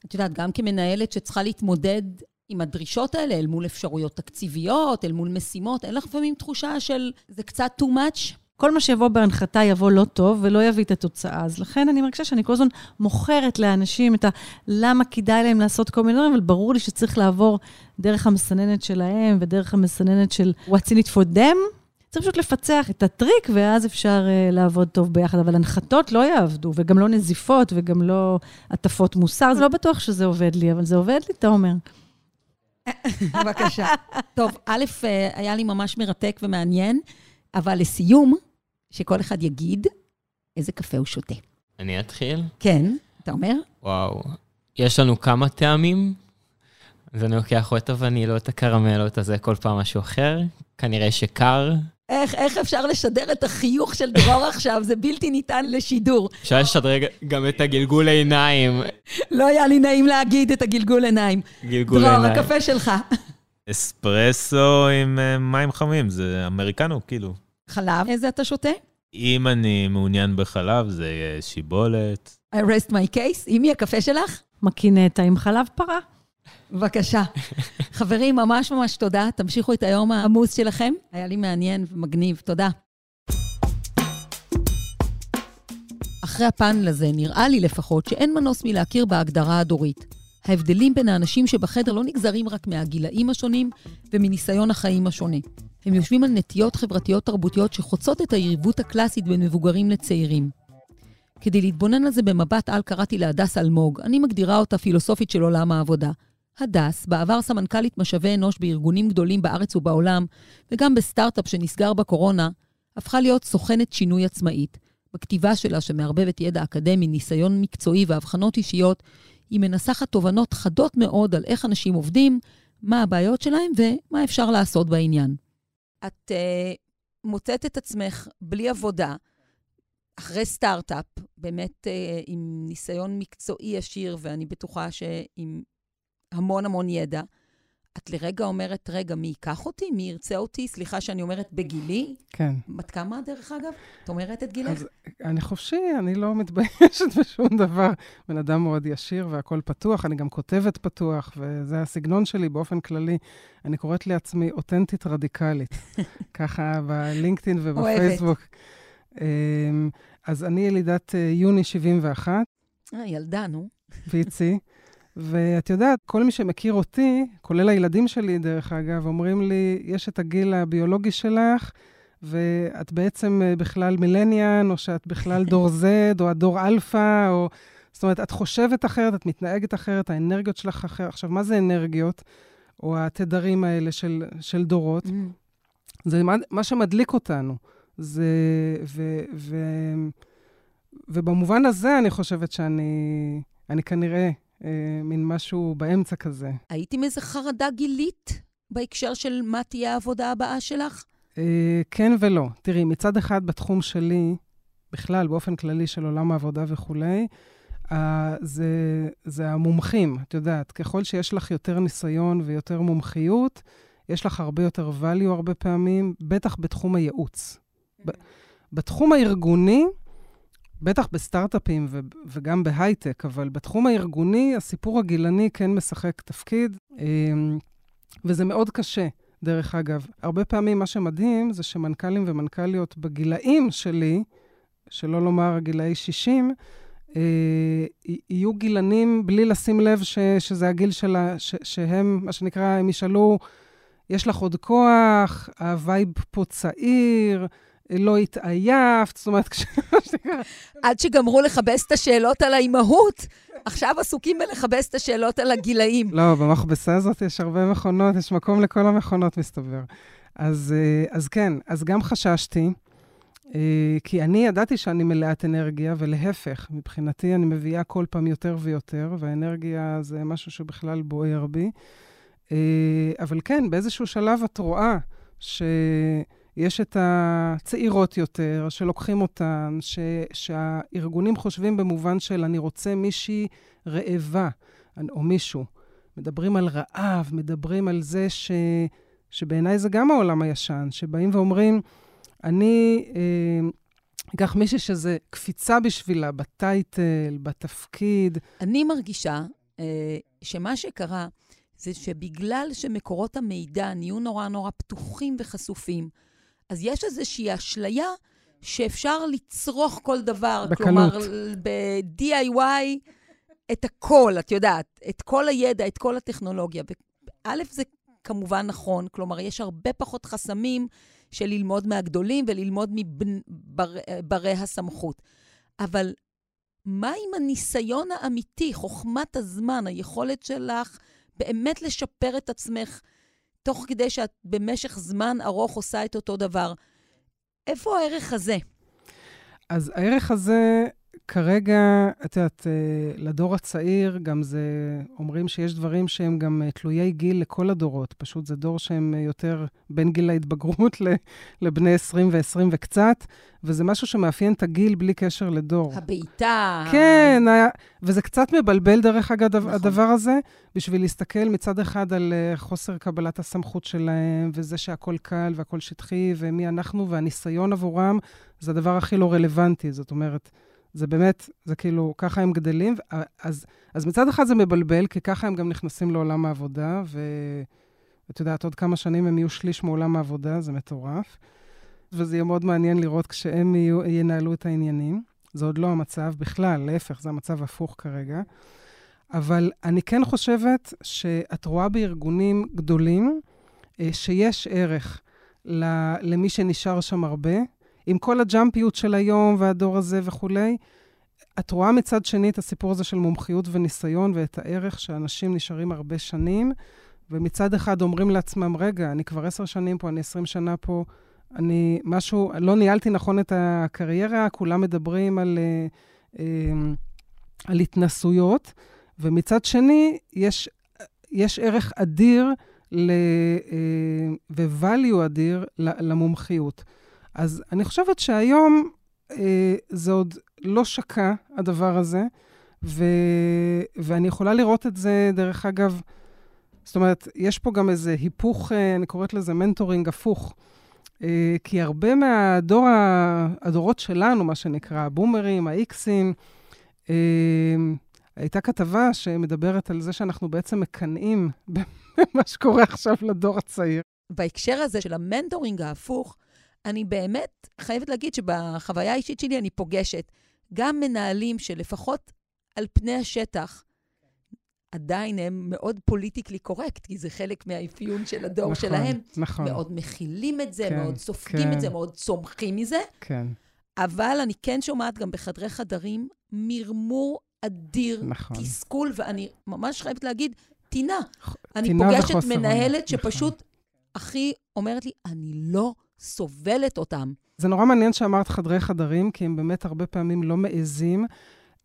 את יודעת, גם כמנהלת שצריכה להתמודד עם הדרישות האלה, אל מול אפשרויות תקציביות, אל מול משימות, אין לך לפעמים תחושה של זה קצת too much? כל מה שיבוא בהנחתה יבוא לא טוב ולא יביא את התוצאה. אז לכן אני מרגישה שאני כל הזמן מוכרת לאנשים את ה... למה כדאי להם לעשות כל מיני דברים, אבל ברור לי שצריך לעבור דרך המסננת שלהם ודרך המסננת של what's in it for them. צריך פשוט לפצח את הטריק, ואז אפשר uh, לעבוד טוב ביחד. אבל הנחתות לא יעבדו, וגם לא נזיפות, וגם לא הטפות מוסר. זה לא בטוח שזה עובד לי, אבל זה עובד לי, אתה אומר. בבקשה. טוב, א', אה, היה לי ממש מרתק ומעניין, אבל לסיום, שכל אחד יגיד איזה קפה הוא שותה. אני אתחיל? כן, אתה אומר? וואו, יש לנו כמה טעמים, אז אני לוקח או את הווניל או את הקרמל או את הזה, כל פעם משהו אחר. כנראה שקר, איך, איך אפשר לשדר את החיוך של דרור עכשיו? זה בלתי ניתן לשידור. אפשר לשדרג גם את הגלגול עיניים. לא היה לי נעים להגיד את הגלגול עיניים. גלגול דרור, עיניים. הקפה שלך. אספרסו עם uh, מים חמים, זה אמריקנו, כאילו. חלב, איזה אתה שותה? אם אני מעוניין בחלב, זה יהיה שיבולת. I rest my case. אימי, הקפה שלך? מקינטה עם חלב פרה. בבקשה. חברים, ממש ממש תודה. תמשיכו את היום העמוס שלכם. היה לי מעניין ומגניב. תודה. אחרי הפאנל הזה, נראה לי לפחות שאין מנוס מלהכיר בהגדרה הדורית. ההבדלים בין האנשים שבחדר לא נגזרים רק מהגילאים השונים ומניסיון החיים השונה. הם יושבים על נטיות חברתיות תרבותיות שחוצות את היריבות הקלאסית בין מבוגרים לצעירים. כדי להתבונן על זה במבט על קראתי להדס אלמוג. אני מגדירה אותה פילוסופית של עולם העבודה. הדס, בעבר סמנכ"לית משאבי אנוש בארגונים גדולים בארץ ובעולם, וגם בסטארט-אפ שנסגר בקורונה, הפכה להיות סוכנת שינוי עצמאית. בכתיבה שלה, שמערבבת ידע אקדמי, ניסיון מקצועי והבחנות אישיות, היא מנסחת תובנות חדות מאוד על איך אנשים עובדים, מה הבעיות שלהם ומה אפשר לעשות בעניין. את uh, מוצאת את עצמך בלי עבודה, אחרי סטארט-אפ, באמת uh, עם ניסיון מקצועי עשיר, ואני בטוחה שעם המון המון ידע. את לרגע אומרת, רגע, מי ייקח אותי? מי ירצה אותי? סליחה שאני אומרת בגילי. כן. בת כמה, דרך אגב? את אומרת את גילך? אז אני חופשי, אני לא מתביישת בשום דבר. בן אדם מאוד ישיר והכול פתוח, אני גם כותבת פתוח, וזה הסגנון שלי באופן כללי. אני קוראת לעצמי אותנטית רדיקלית, ככה בלינקדאין ובפייסבוק. אמ, אז אני ילידת אה, יוני 71. אה, ילדה, נו. ויצי. ואת יודעת, כל מי שמכיר אותי, כולל הילדים שלי, דרך אגב, אומרים לי, יש את הגיל הביולוגי שלך, ואת בעצם אה, בכלל מילניאן, או שאת בכלל דור Z, או הדור אלפא, או... זאת אומרת, את חושבת אחרת, את מתנהגת אחרת, האנרגיות שלך אחרת. עכשיו, מה זה אנרגיות? או התדרים האלה של, של דורות? Mm. זה מה, מה שמדליק אותנו. זה... ו, ו, ובמובן הזה אני חושבת שאני אני כנראה אה, מין משהו באמצע כזה. היית עם איזה חרדה גילית בהקשר של מה תהיה העבודה הבאה שלך? אה, כן ולא. תראי, מצד אחד בתחום שלי, בכלל, באופן כללי של עולם העבודה וכולי, אה, זה, זה המומחים, את יודעת, ככל שיש לך יותר ניסיון ויותר מומחיות, יש לך הרבה יותר value הרבה פעמים, בטח בתחום הייעוץ. Mm-hmm. בתחום הארגוני, בטח בסטארט-אפים ו- וגם בהייטק, אבל בתחום הארגוני, הסיפור הגילני כן משחק תפקיד, אמ, וזה מאוד קשה, דרך אגב. הרבה פעמים מה שמדהים זה שמנכ"לים ומנכ"ליות בגילאים שלי, שלא לומר גילאי 60, אה, יהיו גילנים בלי לשים לב ש, שזה הגיל שלה, ש, שהם, מה שנקרא, הם ישאלו, יש לך עוד כוח, ה vibe פה צעיר, לא התעייפת, זאת אומרת, כש... עד שגמרו לכבס את השאלות על האימהות, עכשיו עסוקים בלכבס את השאלות על הגילאים. לא, במכבסה הזאת יש הרבה מכונות, יש מקום לכל המכונות, מסתבר. אז, אה, אז כן, אז גם חששתי, אה, כי אני ידעתי שאני מלאת אנרגיה, ולהפך, מבחינתי אני מביאה כל פעם יותר ויותר, והאנרגיה זה משהו שבכלל בוער בי. אה, אבל כן, באיזשהו שלב את רואה ש... יש את הצעירות יותר, שלוקחים אותן, ש, שהארגונים חושבים במובן של אני רוצה מישהי רעבה, או מישהו. מדברים על רעב, מדברים על זה ש, שבעיניי זה גם העולם הישן, שבאים ואומרים, אני אה, אקח מישהי שזה קפיצה בשבילה, בטייטל, בתפקיד. אני מרגישה אה, שמה שקרה זה שבגלל שמקורות המידע נהיו נורא נורא פתוחים וחשופים, אז יש איזושהי אשליה שאפשר לצרוך כל דבר. בקלות. כלומר, ב-DIY, את הכל, את יודעת, את כל הידע, את כל הטכנולוגיה. א', זה כמובן נכון, כלומר, יש הרבה פחות חסמים של ללמוד מהגדולים וללמוד מברי הסמכות. אבל מה עם הניסיון האמיתי, חוכמת הזמן, היכולת שלך באמת לשפר את עצמך תוך כדי שאת במשך זמן ארוך עושה את אותו דבר. איפה הערך הזה? אז הערך הזה, כרגע, את יודעת, אה, לדור הצעיר, גם זה, אומרים שיש דברים שהם גם אה, תלויי גיל לכל הדורות. פשוט זה דור שהם אה, יותר בין גיל ההתבגרות לבני 20 ו-20 וקצת, וזה משהו שמאפיין את הגיל בלי קשר לדור. הבעיטה. כן, היה, וזה קצת מבלבל, דרך אגב, נכון. הדבר הזה, בשביל להסתכל מצד אחד על חוסר קבלת הסמכות שלהם, וזה שהכל קל והכל שטחי, ומי אנחנו, והניסיון עבורם, זה הדבר הכי לא רלוונטי. זאת אומרת, זה באמת, זה כאילו, ככה הם גדלים. אז, אז מצד אחד זה מבלבל, כי ככה הם גם נכנסים לעולם העבודה, ואת יודעת, עוד כמה שנים הם יהיו שליש מעולם העבודה, זה מטורף. וזה יהיה מאוד מעניין לראות כשהם יהיו, ינהלו את העניינים. זה עוד לא המצב בכלל, להפך, זה המצב הפוך כרגע. אבל אני כן חושבת שאת רואה בארגונים גדולים אה, שיש ערך למי שנשאר שם הרבה, עם כל הג'אמפיות של היום והדור הזה וכולי, את רואה מצד שני את הסיפור הזה של מומחיות וניסיון ואת הערך שאנשים נשארים הרבה שנים, ומצד אחד אומרים לעצמם, רגע, אני כבר עשר שנים פה, אני עשרים שנה פה, אני משהו, לא ניהלתי נכון את הקריירה, כולם מדברים על, אה, אה, על התנסויות, ומצד שני, יש, יש ערך אדיר ל, אה, ו-value אדיר למומחיות. אז אני חושבת שהיום זה עוד לא שקע, הדבר הזה, ו, ואני יכולה לראות את זה, דרך אגב, זאת אומרת, יש פה גם איזה היפוך, אני קוראת לזה מנטורינג הפוך. אה, כי הרבה מהדור, הדורות שלנו, מה שנקרא, הבומרים, האיקסים, אה, הייתה כתבה שמדברת על זה שאנחנו בעצם מקנאים במה שקורה עכשיו לדור הצעיר. בהקשר הזה של המנטורינג ההפוך, אני באמת חייבת להגיד שבחוויה האישית שלי אני פוגשת גם מנהלים שלפחות על פני השטח, עדיין הם מאוד politically correct, כי זה חלק מהאפיון של הדור נכון, שלהם. נכון. מאוד מכילים את זה, כן, מאוד סופגים כן. את זה, מאוד צומחים מזה. כן. אבל אני כן שומעת גם בחדרי חדרים מרמור אדיר, נכון. תסכול, ואני ממש חייבת להגיד, טינה. אני פוגשת מנהלת שפשוט נכון. הכי אומרת לי, אני לא סובלת אותם. זה נורא מעניין שאמרת חדרי חדרים, כי הם באמת הרבה פעמים לא מעזים.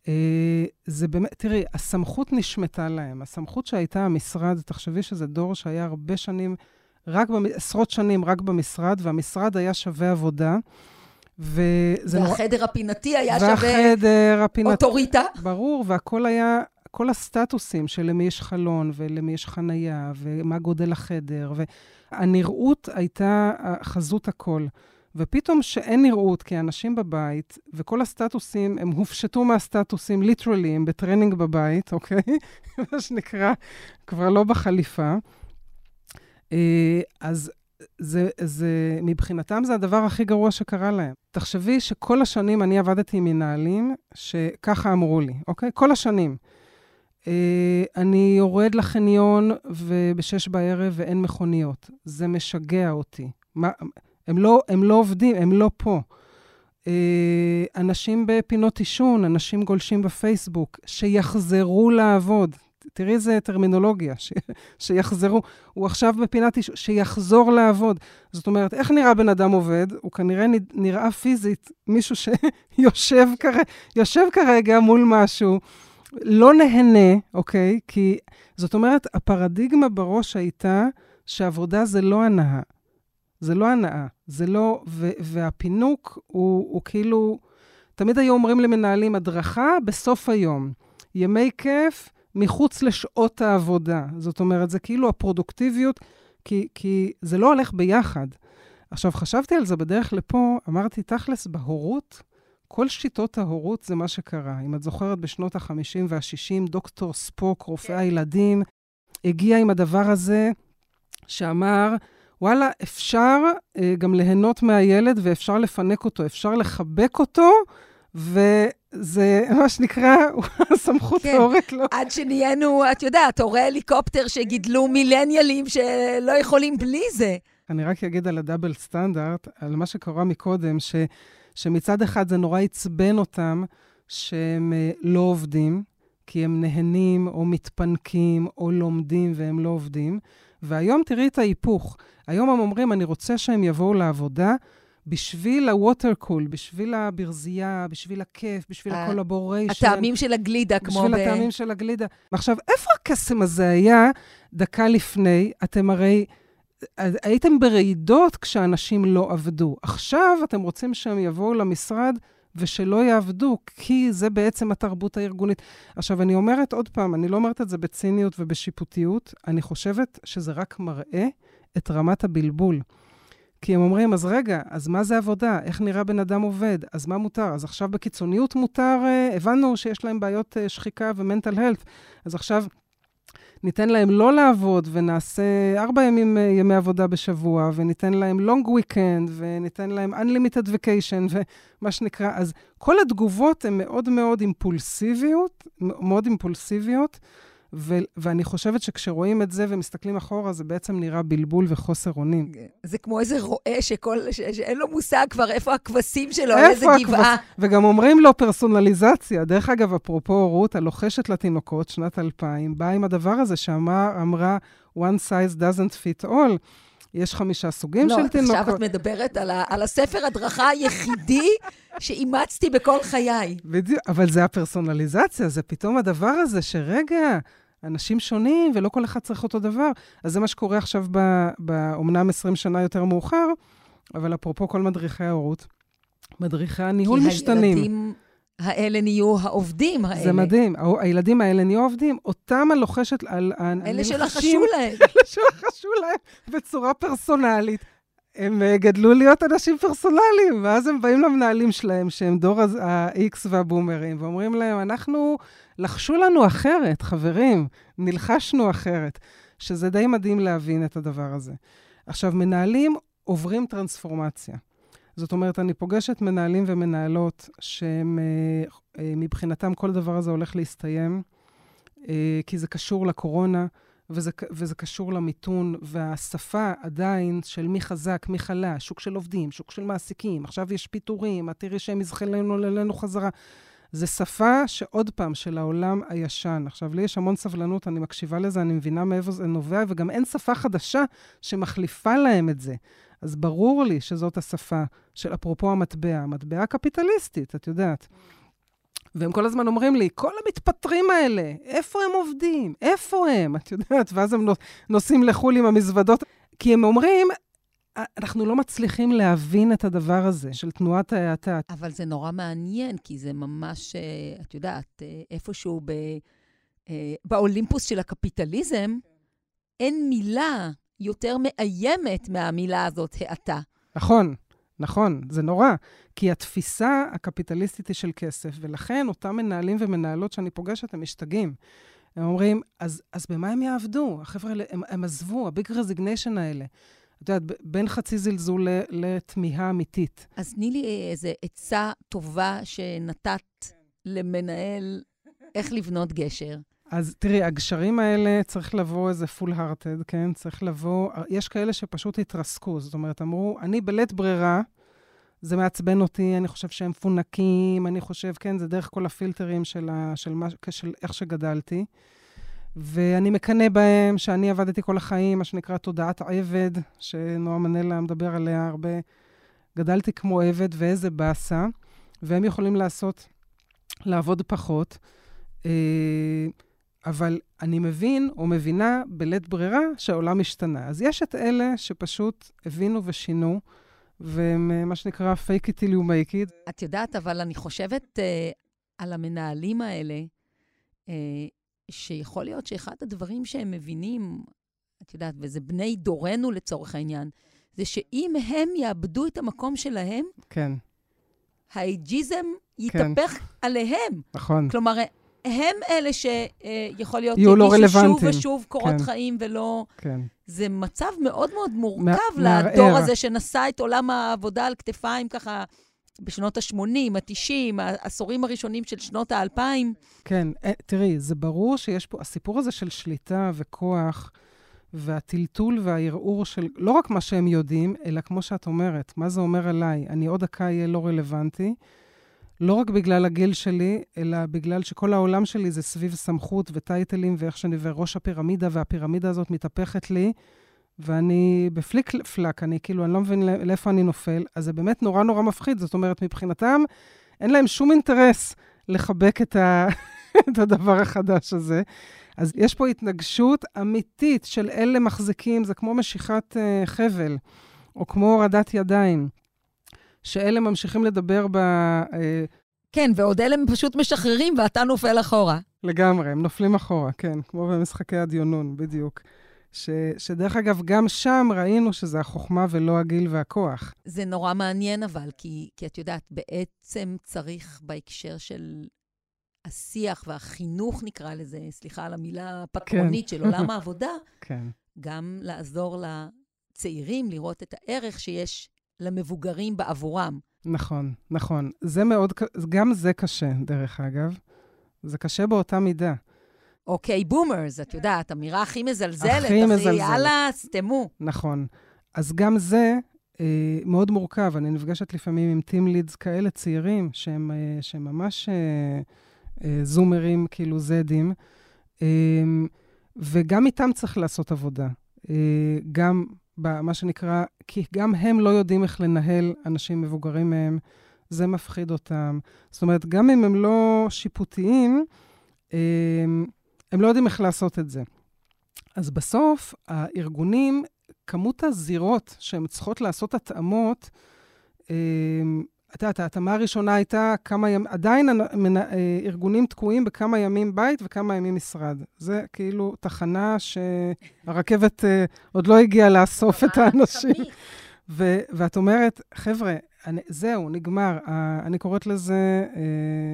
אה, זה באמת, תראי, הסמכות נשמטה להם. הסמכות שהייתה המשרד, תחשבי שזה דור שהיה הרבה שנים, רק, עשרות שנים רק במשרד, והמשרד היה שווה עבודה. וזה והחדר נור... הפינתי היה שווה הפינתי, אוטוריטה. ברור, והכל היה, כל הסטטוסים של למי יש חלון, ולמי יש חנייה, ומה גודל החדר, והנראות הייתה חזות הכל. ופתאום שאין נראות, כי אנשים בבית, וכל הסטטוסים, הם הופשטו מהסטטוסים, literally, הם בטרנינג בבית, אוקיי? מה שנקרא, כבר לא בחליפה. אה, אז זה, זה, מבחינתם זה הדבר הכי גרוע שקרה להם. תחשבי שכל השנים אני עבדתי עם מנהלים שככה אמרו לי, אוקיי? כל השנים. Uh, אני יורד לחניון ובשש בערב ואין מכוניות. זה משגע אותי. מה, הם לא, הם לא עובדים, הם לא פה. אה, אנשים בפינות עישון, אנשים גולשים בפייסבוק, שיחזרו לעבוד. תראי איזה טרמינולוגיה, ש... שיחזרו. הוא עכשיו בפינת עישון, שיחזור לעבוד. זאת אומרת, איך נראה בן אדם עובד? הוא כנראה נראה פיזית מישהו שיושב כרגע, כרגע מול משהו, לא נהנה, אוקיי? כי זאת אומרת, הפרדיגמה בראש הייתה שעבודה זה לא הנאה. זה לא הנאה, זה לא... ו, והפינוק הוא, הוא כאילו... תמיד היו אומרים למנהלים, הדרכה בסוף היום. ימי כיף מחוץ לשעות העבודה. זאת אומרת, זה כאילו הפרודוקטיביות, כי, כי זה לא הולך ביחד. עכשיו, חשבתי על זה בדרך לפה, אמרתי, תכלס, בהורות, כל שיטות ההורות זה מה שקרה. אם את זוכרת, בשנות ה-50 וה-60, דוקטור ספוק, רופא כן. הילדים, הגיע עם הדבר הזה שאמר, וואלה, אפשר אה, גם ליהנות מהילד ואפשר לפנק אותו, אפשר לחבק אותו, וזה מה שנקרא, סמכות כן. ההורית לא. עד שנהיינו, את יודעת, הורי הליקופטר שגידלו מילניאלים שלא יכולים בלי זה. אני רק אגיד על הדאבל סטנדרט, על מה שקרה מקודם, ש, שמצד אחד זה נורא עצבן אותם שהם אה, לא עובדים, כי הם נהנים או מתפנקים או לומדים והם לא עובדים. והיום תראי את ההיפוך. היום הם אומרים, אני רוצה שהם יבואו לעבודה בשביל ה water cooler, בשביל הברזייה, בשביל הכיף, בשביל ה collaboration. הטעמים של הגלידה, כמו ב... בשביל הטעמים של הגלידה. ועכשיו, איפה הקסם הזה היה דקה לפני? אתם הרי... הייתם ברעידות כשאנשים לא עבדו. עכשיו אתם רוצים שהם יבואו למשרד ושלא יעבדו, כי זה בעצם התרבות הארגונית. עכשיו, אני אומרת עוד פעם, אני לא אומרת את זה בציניות ובשיפוטיות, אני חושבת שזה רק מראה את רמת הבלבול. כי הם אומרים, אז רגע, אז מה זה עבודה? איך נראה בן אדם עובד? אז מה מותר? אז עכשיו בקיצוניות מותר, אה, הבנו שיש להם בעיות אה, שחיקה ומנטל הלט, אז עכשיו ניתן להם לא לעבוד ונעשה ארבע ימים, אה, ימי עבודה בשבוע, וניתן להם long weekend, וניתן להם unlimited vacation, ומה שנקרא. אז כל התגובות הן מאוד מאוד אימפולסיביות, מאוד אימפולסיביות, ו- ואני חושבת שכשרואים את זה ומסתכלים אחורה, זה בעצם נראה בלבול וחוסר אונים. זה כמו איזה רועה שכל, ש, שאין לו מושג כבר איפה הכבשים שלו, על איזה גבעה. הכבש... וגם אומרים לו פרסונליזציה. דרך אגב, אפרופו רות, הלוחשת לתינוקות, שנת 2000, באה עם הדבר הזה שאמרה, one size doesn't fit all. יש חמישה סוגים לא, של תינוקות. לא, עכשיו את מדברת על, ה, על הספר הדרכה היחידי שאימצתי בכל חיי. בדיוק, אבל זה הפרסונליזציה, זה פתאום הדבר הזה שרגע, אנשים שונים ולא כל אחד צריך אותו דבר. אז זה מה שקורה עכשיו, באומנם 20 שנה יותר מאוחר, אבל אפרופו כל מדריכי ההורות, מדריכי הניהול משתנים. כי הילדים האלה נהיו העובדים האלה. זה מדהים, הילדים האלה נהיו עובדים, אותם הלוחשת על. אלה שלחשו להם. אלה שלחשו להם בצורה פרסונלית. הם אה, גדלו להיות אנשים פרסונליים, ואז הם באים למנהלים שלהם, שהם דור ה-X והבומרים, ואומרים להם, אנחנו, לחשו לנו אחרת, חברים, נלחשנו אחרת. שזה די מדהים להבין את הדבר הזה. עכשיו, מנהלים עוברים טרנספורמציה. זאת אומרת, אני פוגשת מנהלים ומנהלות שהם, אה, אה, מבחינתם כל הדבר הזה הולך להסתיים, כי זה קשור לקורונה. וזה, וזה קשור למיתון, והשפה עדיין של מי חזק, מי חלש, שוק של עובדים, שוק של מעסיקים, עכשיו יש פיטורים, את תראי שהם יזחלנו אלינו חזרה. זה שפה שעוד פעם, של העולם הישן. עכשיו, לי יש המון סבלנות, אני מקשיבה לזה, אני מבינה מאיפה זה נובע, וגם אין שפה חדשה שמחליפה להם את זה. אז ברור לי שזאת השפה של, אפרופו המטבע, המטבע הקפיטליסטית, את יודעת. והם כל הזמן אומרים לי, כל המתפטרים האלה, איפה הם עובדים? איפה הם? את יודעת, ואז הם נוסעים לחו"ל עם המזוודות, כי הם אומרים, אנחנו לא מצליחים להבין את הדבר הזה של תנועת ההאטה. אבל זה נורא מעניין, כי זה ממש, אה, את יודעת, אה, איפשהו ב, אה, באולימפוס של הקפיטליזם, אין מילה יותר מאיימת מהמילה הזאת, האטה. נכון. נכון, זה נורא, כי התפיסה הקפיטליסטית היא של כסף, ולכן אותם מנהלים ומנהלות שאני פוגשת, הם משתגעים. הם אומרים, אז, אז במה הם יעבדו? החבר'ה האלה, הם, הם עזבו, הביג רזיגניישן האלה. את יודעת, בין חצי זלזול לתמיהה אמיתית. אז תני לי איזו עצה טובה שנתת למנהל איך לבנות גשר. אז תראי, הגשרים האלה, צריך לבוא איזה full hearted, כן? צריך לבוא, יש כאלה שפשוט התרסקו, זאת אומרת, אמרו, אני בלית ברירה, זה מעצבן אותי, אני חושב שהם מפונקים, אני חושב, כן, זה דרך כל הפילטרים של, ה, של, מה, של איך שגדלתי. ואני מקנא בהם, שאני עבדתי כל החיים, מה שנקרא תודעת עבד, שנועם מנלה מדבר עליה הרבה. גדלתי כמו עבד, ואיזה באסה, והם יכולים לעשות, לעבוד פחות. אה, אבל אני מבין או מבינה בלית ברירה שהעולם השתנה. אז יש את אלה שפשוט הבינו ושינו, והם אה, מה שנקרא fake it till you make it. את יודעת, אבל אני חושבת uh, על המנהלים האלה, uh, שיכול להיות שאחד הדברים שהם מבינים, את יודעת, וזה בני דורנו לצורך העניין, זה שאם הם יאבדו את המקום שלהם, כן. האייג'יזם יתהפך כן. עליהם. נכון. כלומר, הם אלה שיכול להיות, יהיו לא רלוונטיים. שוב ושוב קורות כן. חיים ולא... כן. זה מצב מאוד מאוד מורכב לדור הזה שנשא את עולם העבודה על כתפיים ככה בשנות ה-80, ה-90, העשורים הראשונים של שנות ה-2000. כן, אה, תראי, זה ברור שיש פה, הסיפור הזה של שליטה וכוח, והטלטול והערעור של לא רק מה שהם יודעים, אלא כמו שאת אומרת, מה זה אומר עליי? אני עוד דקה אהיה לא רלוונטי. לא רק בגלל הגיל שלי, אלא בגלל שכל העולם שלי זה סביב סמכות וטייטלים ואיך שאני וראש הפירמידה, והפירמידה הזאת מתהפכת לי, ואני בפליק פלאק, אני כאילו, אני לא מבין לאיפה אני נופל, אז זה באמת נורא נורא מפחיד. זאת אומרת, מבחינתם, אין להם שום אינטרס לחבק את, ה... את הדבר החדש הזה. אז יש פה התנגשות אמיתית של אלה מחזיקים, זה כמו משיכת uh, חבל, או כמו הורדת ידיים. שאלה ממשיכים לדבר ב... אה, כן, ועוד אלה פשוט משחררים ואתה נופל אחורה. לגמרי, הם נופלים אחורה, כן, כמו במשחקי הדיונון, בדיוק. ש, שדרך אגב, גם שם ראינו שזה החוכמה ולא הגיל והכוח. זה נורא מעניין אבל, כי, כי את יודעת, בעצם צריך בהקשר של השיח והחינוך, נקרא לזה, סליחה על המילה הפטרונית כן. של עולם העבודה, כן. גם לעזור לצעירים לראות את הערך שיש למבוגרים בעבורם. נכון, נכון. זה מאוד, גם זה קשה, דרך אגב. זה קשה באותה מידה. אוקיי, boomers, את יודעת, אמירה הכי מזלזלת, הכי מזלזלת. יאללה, סתמו. נכון. אז גם זה אה, מאוד מורכב. אני נפגשת לפעמים עם team leads כאלה צעירים, שהם, אה, שהם ממש אה, אה, זומרים, כאילו זדים, אה, וגם איתם צריך לעשות עבודה. אה, גם במה שנקרא, כי גם הם לא יודעים איך לנהל אנשים מבוגרים מהם, זה מפחיד אותם. זאת אומרת, גם אם הם לא שיפוטיים, אה, הם לא יודעים איך לעשות את זה. אז בסוף, הארגונים, כמות הזירות שהן צריכות לעשות התאמות, אה, את יודעת, ההתאמה הראשונה הייתה כמה ימים, עדיין אה, ארגונים תקועים בכמה ימים בית וכמה ימים משרד. זה כאילו תחנה שהרכבת אה, עוד לא הגיעה לאסוף את האנשים. ו- ואת אומרת, חבר'ה, אני, זהו, נגמר. אני קוראת לזה uh,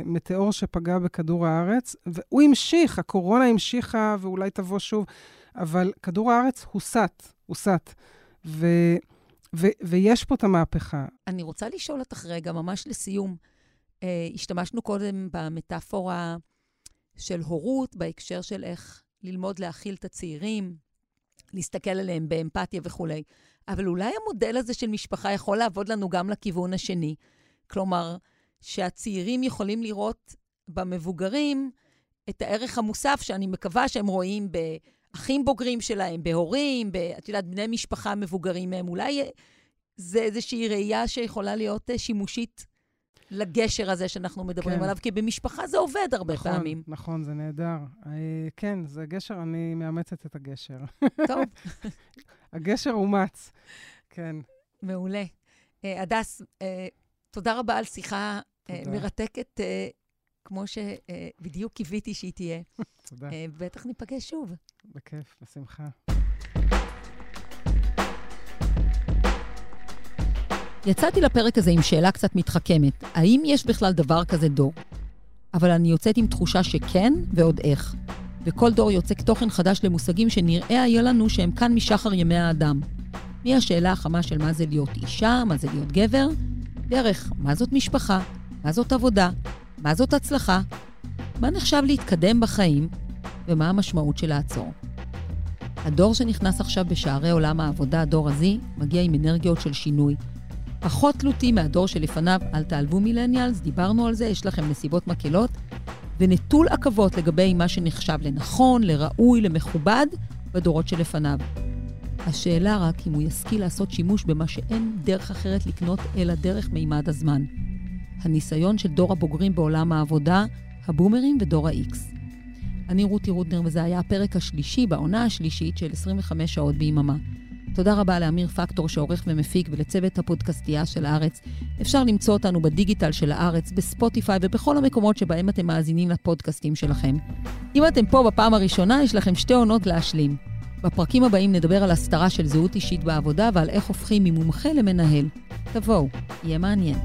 מטאור שפגע בכדור הארץ, והוא המשיך, הקורונה המשיכה ואולי תבוא שוב, אבל כדור הארץ הוסט, הוסט. ו- ו- ויש פה את המהפכה. אני רוצה לשאול אותך רגע, ממש לסיום. Uh, השתמשנו קודם במטאפורה של הורות, בהקשר של איך ללמוד להכיל את הצעירים, להסתכל עליהם באמפתיה וכולי. אבל אולי המודל הזה של משפחה יכול לעבוד לנו גם לכיוון השני. כלומר, שהצעירים יכולים לראות במבוגרים את הערך המוסף שאני מקווה שהם רואים באחים בוגרים שלהם, בהורים, את יודעת, בני משפחה מבוגרים מהם. אולי זה איזושהי ראייה שיכולה להיות שימושית לגשר הזה שאנחנו מדברים כן. עליו, כי במשפחה זה עובד הרבה נכון, פעמים. נכון, זה נהדר. אה, כן, זה גשר, אני מאמצת את הגשר. טוב. הגשר אומץ, כן. מעולה. אה, הדס, אה, תודה רבה על שיחה תודה. מרתקת, כמו שבדיוק קיוויתי שהיא תהיה. תודה. בטח ניפגש שוב. בכיף, בשמחה. יצאתי לפרק הזה עם שאלה קצת מתחכמת, האם יש בכלל דבר כזה דור? אבל אני יוצאת עם תחושה שכן, ועוד איך. וכל דור יוצק תוכן חדש למושגים שנראה היה לנו שהם כאן משחר ימי האדם. מהשאלה החמה של מה זה להיות אישה, מה זה להיות גבר, דרך מה זאת משפחה, מה זאת עבודה, מה זאת הצלחה, מה נחשב להתקדם בחיים, ומה המשמעות של לעצור. הדור שנכנס עכשיו בשערי עולם העבודה, הדור הזי, מגיע עם אנרגיות של שינוי, פחות תלותי מהדור שלפניו, אל תעלבו מילניאלס, דיברנו על זה, יש לכם נסיבות מקלות, ונטול עכבות לגבי מה שנחשב לנכון, לראוי, למכובד, בדורות שלפניו. השאלה רק אם הוא ישכיל לעשות שימוש במה שאין דרך אחרת לקנות אלא דרך מימד הזמן. הניסיון של דור הבוגרים בעולם העבודה, הבומרים ודור ה-X. אני רותי רודנר, וזה היה הפרק השלישי בעונה השלישית של 25 שעות ביממה. תודה רבה לאמיר פקטור שעורך ומפיק ולצוות הפודקאסטייה של הארץ. אפשר למצוא אותנו בדיגיטל של הארץ, בספוטיפיי ובכל המקומות שבהם אתם מאזינים לפודקאסטים שלכם. אם אתם פה בפעם הראשונה, יש לכם שתי עונות להשלים. בפרקים הבאים נדבר על הסתרה של זהות אישית בעבודה ועל איך הופכים ממומחה למנהל. תבואו, יהיה מעניין.